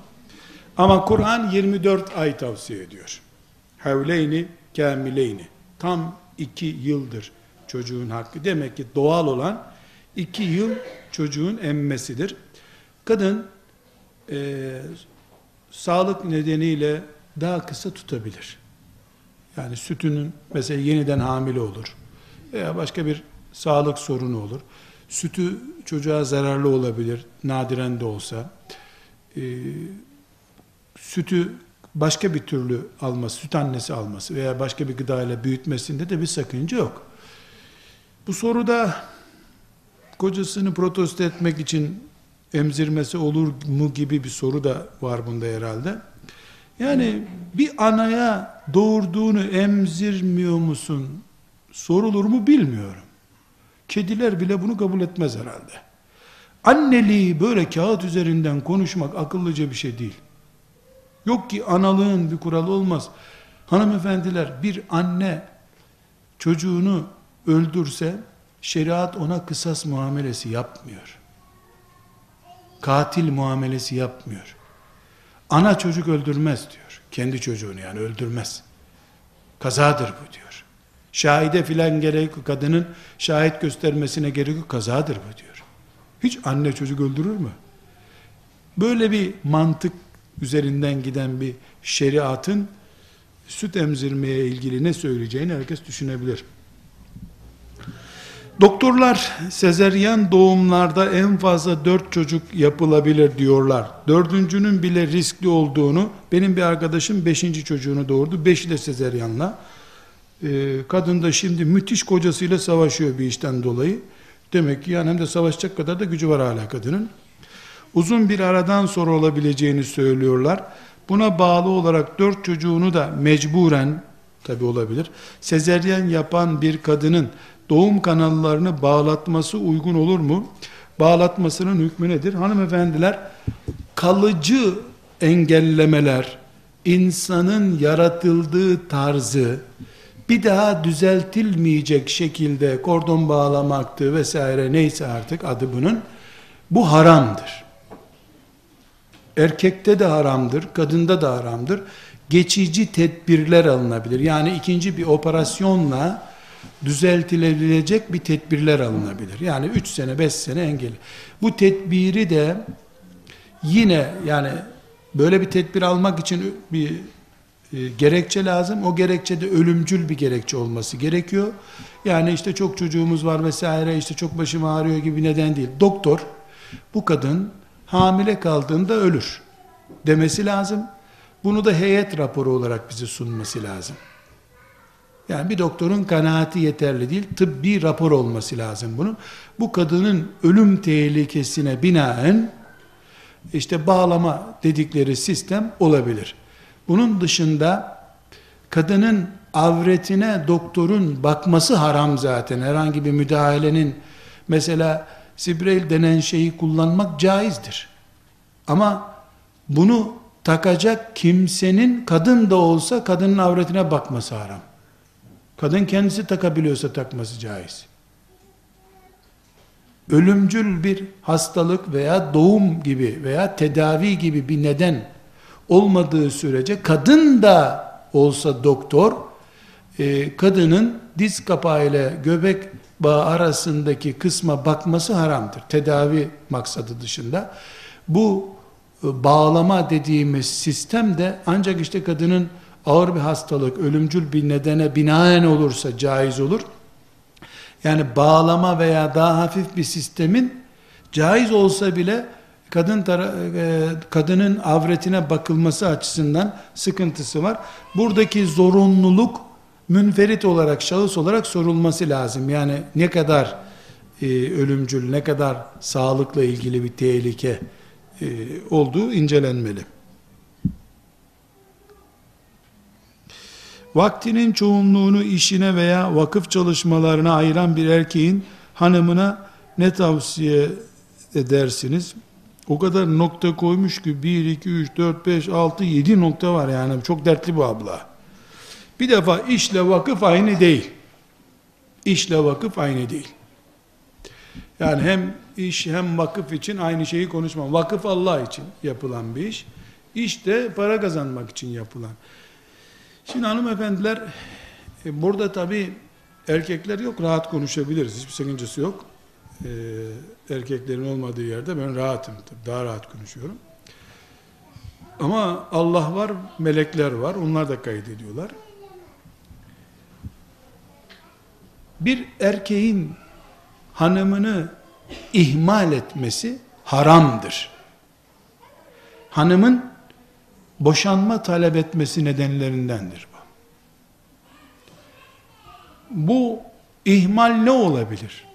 A: Ama Kur'an 24 ay tavsiye ediyor. Havleyni kamileyni. Tam iki yıldır çocuğun hakkı. Demek ki doğal olan iki yıl çocuğun emmesidir. Kadın e, sağlık nedeniyle daha kısa tutabilir. Yani sütünün mesela yeniden hamile olur. Veya başka bir sağlık sorunu olur. Sütü çocuğa zararlı olabilir. Nadiren de olsa. Ee, sütü başka bir türlü alması, süt annesi alması veya başka bir gıdayla büyütmesinde de bir sakınca yok. Bu soruda kocasını protesto etmek için emzirmesi olur mu gibi bir soru da var bunda herhalde. Yani bir anaya doğurduğunu emzirmiyor musun sorulur mu bilmiyorum. Kediler bile bunu kabul etmez herhalde. Anneliği böyle kağıt üzerinden konuşmak akıllıca bir şey değil. Yok ki analığın bir kuralı olmaz. Hanımefendiler bir anne çocuğunu öldürse şeriat ona kısas muamelesi yapmıyor. Katil muamelesi yapmıyor. Ana çocuk öldürmez diyor. Kendi çocuğunu yani öldürmez. Kazadır bu diyor. Şahide filan gerek kadının şahit göstermesine gerek yok. Kazadır bu diyor. Hiç anne çocuk öldürür mü? Böyle bir mantık üzerinden giden bir şeriatın süt emzirmeye ilgili ne söyleyeceğini herkes düşünebilir. Doktorlar sezeryan doğumlarda en fazla dört çocuk yapılabilir diyorlar. Dördüncünün bile riskli olduğunu, benim bir arkadaşım beşinci çocuğunu doğurdu. Beşi de sezeryanla. Ee, kadın da şimdi müthiş kocasıyla savaşıyor bir işten dolayı. Demek ki yani hem de savaşacak kadar da gücü var hala kadının. Uzun bir aradan sonra olabileceğini söylüyorlar. Buna bağlı olarak dört çocuğunu da mecburen, tabi olabilir, sezeryen yapan bir kadının doğum kanallarını bağlatması uygun olur mu? Bağlatmasının hükmü nedir? Hanımefendiler, kalıcı engellemeler, insanın yaratıldığı tarzı, bir daha düzeltilmeyecek şekilde kordon bağlamaktı vesaire neyse artık adı bunun, bu haramdır. Erkekte de haramdır, kadında da haramdır. Geçici tedbirler alınabilir. Yani ikinci bir operasyonla düzeltilebilecek bir tedbirler alınabilir. Yani 3 sene 5 sene engeli. Bu tedbiri de yine yani böyle bir tedbir almak için bir e, gerekçe lazım. O gerekçe de ölümcül bir gerekçe olması gerekiyor. Yani işte çok çocuğumuz var vesaire işte çok başım ağrıyor gibi neden değil. Doktor bu kadın hamile kaldığında ölür demesi lazım. Bunu da heyet raporu olarak bize sunması lazım. Yani bir doktorun kanaati yeterli değil, tıbbi rapor olması lazım bunun. Bu kadının ölüm tehlikesine binaen işte bağlama dedikleri sistem olabilir. Bunun dışında kadının avretine doktorun bakması haram zaten. Herhangi bir müdahalenin mesela Sibrel denen şeyi kullanmak caizdir. Ama bunu takacak kimsenin kadın da olsa kadının avretine bakması haram. Kadın kendisi takabiliyorsa takması caiz. Ölümcül bir hastalık veya doğum gibi veya tedavi gibi bir neden olmadığı sürece kadın da olsa doktor e, kadının diz kapağı ile göbek bağı arasındaki kısma bakması haramdır. Tedavi maksadı dışında. Bu e, bağlama dediğimiz sistem de ancak işte kadının ağır bir hastalık, ölümcül bir nedene binaen olursa caiz olur. Yani bağlama veya daha hafif bir sistemin caiz olsa bile kadın e, kadının avretine bakılması açısından sıkıntısı var. Buradaki zorunluluk münferit olarak, şahıs olarak sorulması lazım. Yani ne kadar e, ölümcül, ne kadar sağlıkla ilgili bir tehlike e, olduğu incelenmeli. Vaktinin çoğunluğunu işine veya vakıf çalışmalarına ayıran bir erkeğin hanımına ne tavsiye edersiniz? O kadar nokta koymuş ki 1, 2, 3, 4, 5, 6, 7 nokta var yani çok dertli bu abla. Bir defa işle vakıf aynı değil. İşle vakıf aynı değil. Yani hem iş hem vakıf için aynı şeyi konuşmam. Vakıf Allah için yapılan bir iş. İş de para kazanmak için yapılan. Şimdi hanımefendiler e, burada tabi erkekler yok rahat konuşabiliriz hiçbir sakıncası yok. e, erkeklerin olmadığı yerde ben rahatım. Daha rahat konuşuyorum. Ama Allah var, melekler var. Onlar da kaydediyorlar. Bir erkeğin hanımını ihmal etmesi haramdır. Hanımın boşanma talep etmesi nedenlerindendir bu. Bu ihmal ne olabilir?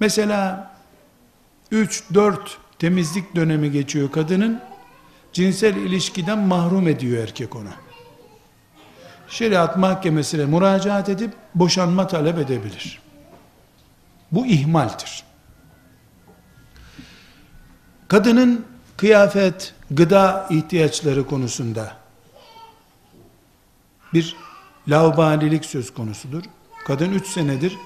A: Mesela 3-4 temizlik dönemi geçiyor kadının, cinsel ilişkiden mahrum ediyor erkek ona. Şeriat mahkemesine müracaat edip boşanma talep edebilir. Bu ihmaldir. Kadının kıyafet, gıda ihtiyaçları konusunda bir laubalilik söz konusudur. Kadın üç senedir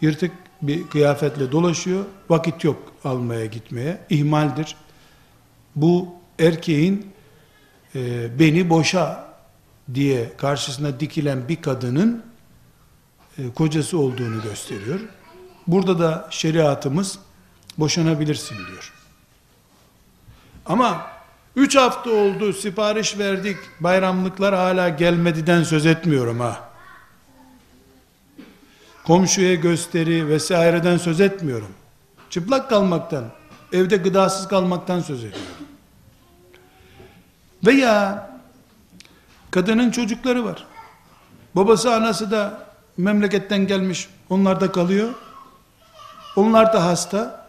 A: yırtık bir kıyafetle dolaşıyor. Vakit yok almaya gitmeye. ihmaldir. Bu erkeğin e, beni boşa diye karşısına dikilen bir kadının e, kocası olduğunu gösteriyor. Burada da şeriatımız boşanabilirsin diyor. Ama üç hafta oldu sipariş verdik bayramlıklar hala gelmediden söz etmiyorum ha. Komşuya gösteri vesaireden söz etmiyorum. Çıplak kalmaktan, evde gıdasız kalmaktan söz ediyorum. Veya kadının çocukları var. Babası anası da memleketten gelmiş, onlar da kalıyor. Onlar da hasta.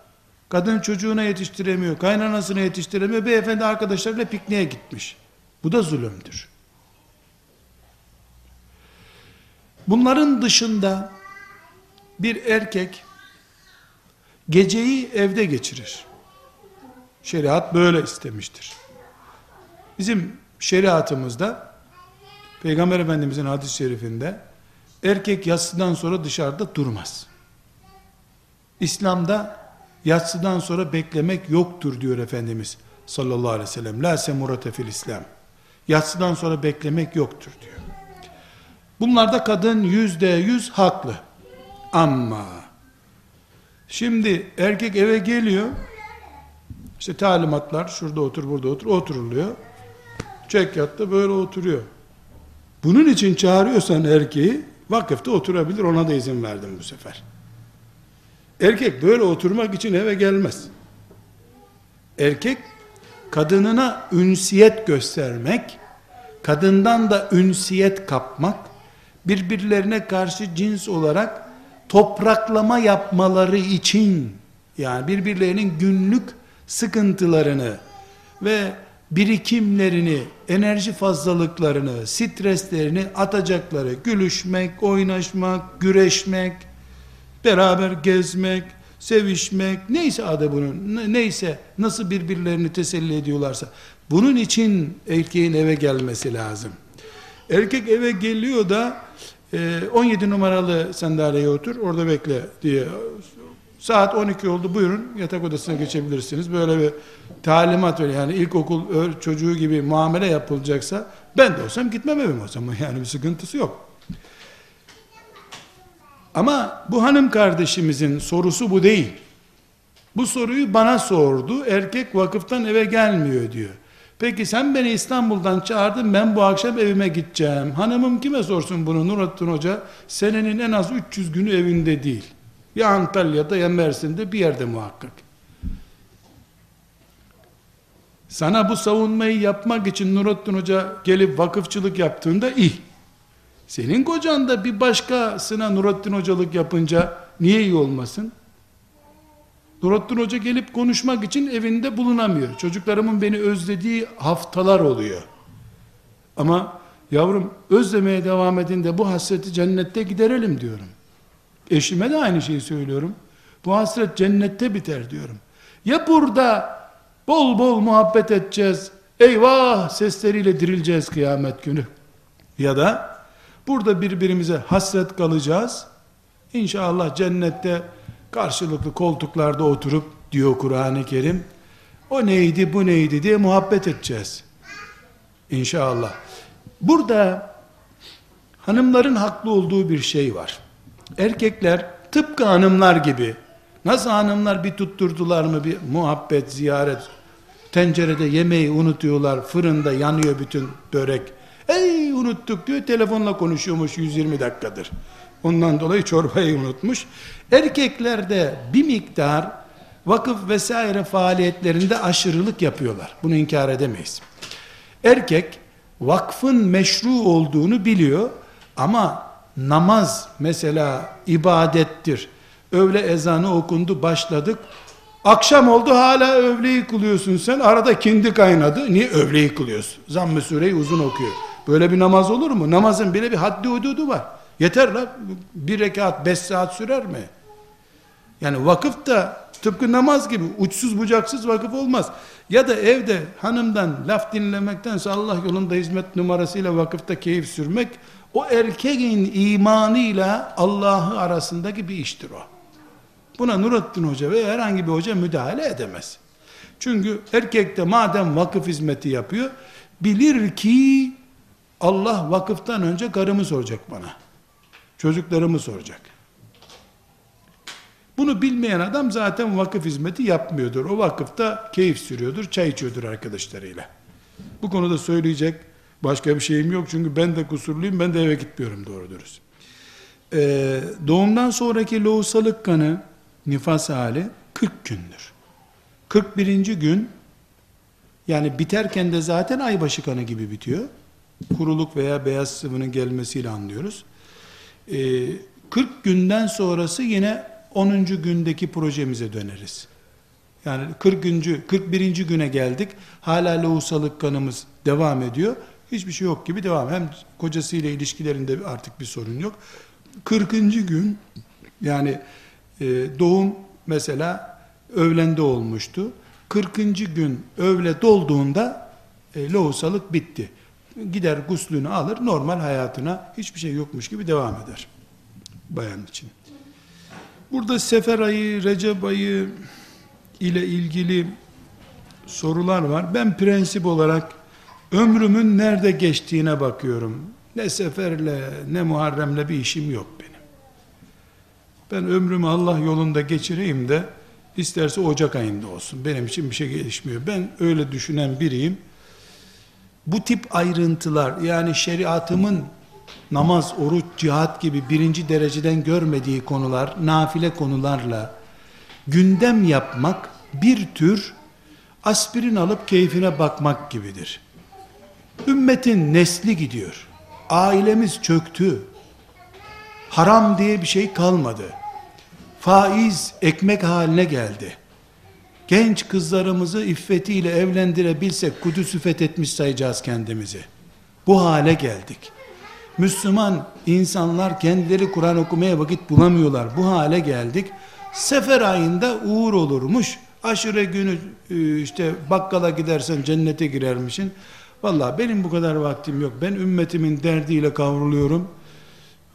A: Kadın çocuğuna yetiştiremiyor, kaynanasına yetiştiremiyor. Beyefendi arkadaşlarıyla pikniğe gitmiş. Bu da zulümdür. Bunların dışında bir erkek geceyi evde geçirir. Şeriat böyle istemiştir. Bizim şeriatımızda Peygamber Efendimizin hadis-i şerifinde erkek yatsıdan sonra dışarıda durmaz. İslam'da yatsıdan sonra beklemek yoktur diyor Efendimiz sallallahu aleyhi ve sellem. La semurate fil İslam. Yatsıdan sonra beklemek yoktur diyor. Bunlarda kadın yüzde yüz haklı. Ama şimdi erkek eve geliyor. İşte talimatlar şurada otur burada otur oturuluyor. Çek yattı böyle oturuyor. Bunun için çağırıyorsan erkeği vakıfta oturabilir ona da izin verdim bu sefer. Erkek böyle oturmak için eve gelmez. Erkek kadınına ünsiyet göstermek, kadından da ünsiyet kapmak, birbirlerine karşı cins olarak topraklama yapmaları için yani birbirlerinin günlük sıkıntılarını ve birikimlerini, enerji fazlalıklarını, streslerini atacakları, gülüşmek, oynaşmak, güreşmek, beraber gezmek, sevişmek, neyse adı bunun, neyse nasıl birbirlerini teselli ediyorlarsa, bunun için erkeğin eve gelmesi lazım. Erkek eve geliyor da 17 ee, numaralı sandalyeye otur orada bekle diye saat 12 oldu buyurun yatak odasına geçebilirsiniz. Böyle bir talimat öyle yani ilkokul çocuğu gibi muamele yapılacaksa ben de olsam gitmem evim o zaman. *laughs* Yani bir sıkıntısı yok. Ama bu hanım kardeşimizin sorusu bu değil. Bu soruyu bana sordu. Erkek vakıftan eve gelmiyor diyor. Peki sen beni İstanbul'dan çağırdın ben bu akşam evime gideceğim. Hanımım kime sorsun bunu? Nurattin Hoca? Senenin en az 300 günü evinde değil. Ya Antalya'da ya Mersin'de bir yerde muhakkak. Sana bu savunmayı yapmak için Nurattin Hoca gelip vakıfçılık yaptığında iyi. Senin kocan da bir başkasına Nurattin Hocalık yapınca niye iyi olmasın? Nurattin Hoca gelip konuşmak için evinde bulunamıyor. Çocuklarımın beni özlediği haftalar oluyor. Ama yavrum özlemeye devam edin de bu hasreti cennette giderelim diyorum. Eşime de aynı şeyi söylüyorum. Bu hasret cennette biter diyorum. Ya burada bol bol muhabbet edeceğiz, eyvah sesleriyle dirileceğiz kıyamet günü. Ya da burada birbirimize hasret kalacağız. İnşallah cennette karşılıklı koltuklarda oturup diyor Kur'an-ı Kerim o neydi bu neydi diye muhabbet edeceğiz. İnşallah. Burada hanımların haklı olduğu bir şey var. Erkekler tıpkı hanımlar gibi Nasıl hanımlar bir tutturdular mı bir muhabbet, ziyaret, tencerede yemeği unutuyorlar, fırında yanıyor bütün börek. Ey unuttuk diyor, telefonla konuşuyormuş 120 dakikadır. Ondan dolayı çorbayı unutmuş. Erkeklerde bir miktar vakıf vesaire faaliyetlerinde aşırılık yapıyorlar. Bunu inkar edemeyiz. Erkek vakfın meşru olduğunu biliyor ama namaz mesela ibadettir. Öğle ezanı okundu başladık. Akşam oldu hala övleyi kılıyorsun sen. Arada kindi kaynadı. Niye övleyi kılıyorsun? Zamm-ı sureyi uzun okuyor. Böyle bir namaz olur mu? Namazın bile bir haddi hududu var. Yeter lan. Bir rekat beş saat sürer mi? Yani vakıf da tıpkı namaz gibi uçsuz bucaksız vakıf olmaz. Ya da evde hanımdan laf dinlemektense Allah yolunda hizmet numarasıyla vakıfta keyif sürmek o erkeğin imanıyla Allah'ı arasındaki bir iştir o. Buna Nurattin Hoca ve herhangi bir hoca müdahale edemez. Çünkü erkek de madem vakıf hizmeti yapıyor, bilir ki Allah vakıftan önce karımı soracak bana. Çocuklarımı soracak. Bunu bilmeyen adam zaten vakıf hizmeti yapmıyordur. O vakıfta keyif sürüyordur, çay içiyordur arkadaşlarıyla. Bu konuda söyleyecek başka bir şeyim yok. Çünkü ben de kusurluyum, ben de eve gitmiyorum doğru dürüst. Ee, doğumdan sonraki lohusalık kanı, nifas hali 40 gündür. 41. gün, yani biterken de zaten aybaşı kanı gibi bitiyor. Kuruluk veya beyaz sıvının gelmesiyle anlıyoruz. Ee, 40 günden sonrası yine 10. gündeki projemize döneriz. Yani 40. 41. güne geldik. Hala lohusalık kanımız devam ediyor. Hiçbir şey yok gibi devam. Hem kocasıyla ilişkilerinde artık bir sorun yok. 40. gün yani e, doğum mesela öğlende olmuştu. 40. gün öğle dolduğunda e, lohusalık bitti. Gider guslünü alır normal hayatına hiçbir şey yokmuş gibi devam eder. Bayan için. Burada sefer ayı, Recep ayı ile ilgili sorular var. Ben prensip olarak ömrümün nerede geçtiğine bakıyorum. Ne seferle ne Muharrem'le bir işim yok benim. Ben ömrümü Allah yolunda geçireyim de isterse Ocak ayında olsun. Benim için bir şey gelişmiyor. Ben öyle düşünen biriyim. Bu tip ayrıntılar yani şeriatımın namaz, oruç, cihat gibi birinci dereceden görmediği konular, nafile konularla gündem yapmak bir tür aspirin alıp keyfine bakmak gibidir. Ümmetin nesli gidiyor. Ailemiz çöktü. Haram diye bir şey kalmadı. Faiz ekmek haline geldi. Genç kızlarımızı iffetiyle evlendirebilsek Kudüs'ü fethetmiş sayacağız kendimizi. Bu hale geldik. Müslüman insanlar kendileri Kur'an okumaya vakit bulamıyorlar. Bu hale geldik. Sefer ayında uğur olurmuş. Aşure günü e, işte bakkala gidersen cennete girermişin. Valla benim bu kadar vaktim yok. Ben ümmetimin derdiyle kavruluyorum.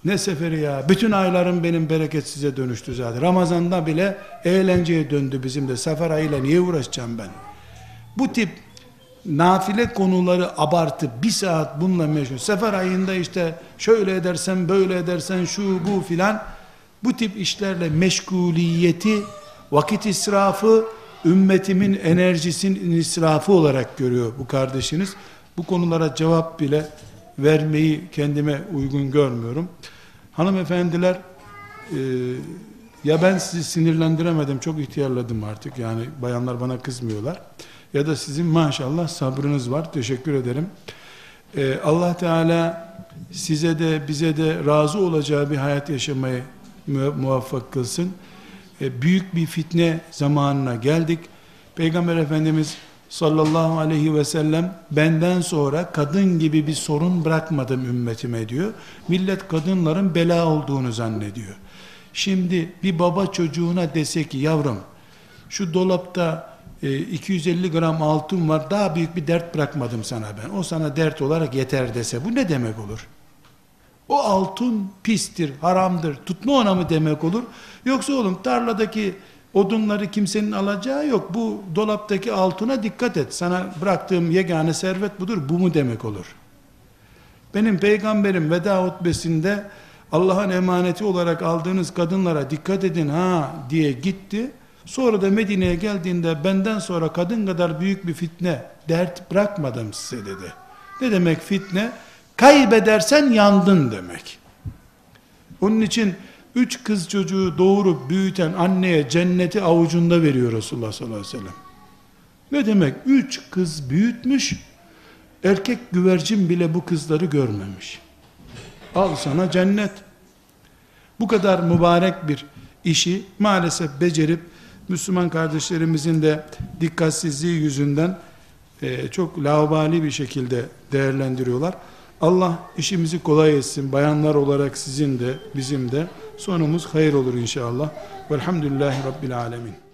A: Ne seferi ya. Bütün aylarım benim bereketsize dönüştü zaten. Ramazanda bile eğlenceye döndü bizim de. Sefer ayıyla niye uğraşacağım ben? Bu tip nafile konuları abartıp bir saat bununla meşgul. Sefer ayında işte şöyle edersen böyle edersen şu bu filan bu tip işlerle meşguliyeti vakit israfı ümmetimin enerjisinin israfı olarak görüyor bu kardeşiniz. Bu konulara cevap bile vermeyi kendime uygun görmüyorum. Hanımefendiler e, ya ben sizi sinirlendiremedim çok ihtiyarladım artık yani bayanlar bana kızmıyorlar ya da sizin maşallah sabrınız var. Teşekkür ederim. Ee, Allah Teala size de bize de razı olacağı bir hayat yaşamayı muvaffak kılsın. Ee, büyük bir fitne zamanına geldik. Peygamber Efendimiz sallallahu aleyhi ve sellem benden sonra kadın gibi bir sorun bırakmadım ümmetime diyor. Millet kadınların bela olduğunu zannediyor. Şimdi bir baba çocuğuna dese ki yavrum şu dolapta 250 e, gram altın var daha büyük bir dert bırakmadım sana ben. O sana dert olarak yeter dese bu ne demek olur? O altın pistir, haramdır. Tutma ona mı demek olur? Yoksa oğlum tarladaki odunları kimsenin alacağı yok. Bu dolaptaki altına dikkat et. Sana bıraktığım yegane servet budur. Bu mu demek olur? Benim peygamberim veda hutbesinde Allah'ın emaneti olarak aldığınız kadınlara dikkat edin ha diye gitti. Sonra da Medine'ye geldiğinde benden sonra kadın kadar büyük bir fitne, dert bırakmadım size dedi. Ne demek fitne? Kaybedersen yandın demek. Onun için üç kız çocuğu doğurup büyüten anneye cenneti avucunda veriyor Resulullah sallallahu aleyhi ve sellem. Ne demek? Üç kız büyütmüş, erkek güvercin bile bu kızları görmemiş. Al sana cennet. Bu kadar mübarek bir işi maalesef becerip Müslüman kardeşlerimizin de dikkatsizliği yüzünden e, çok laubali bir şekilde değerlendiriyorlar. Allah işimizi kolay etsin. Bayanlar olarak sizin de bizim de sonumuz hayır olur inşallah. Velhamdülillahi Rabbil Alemin.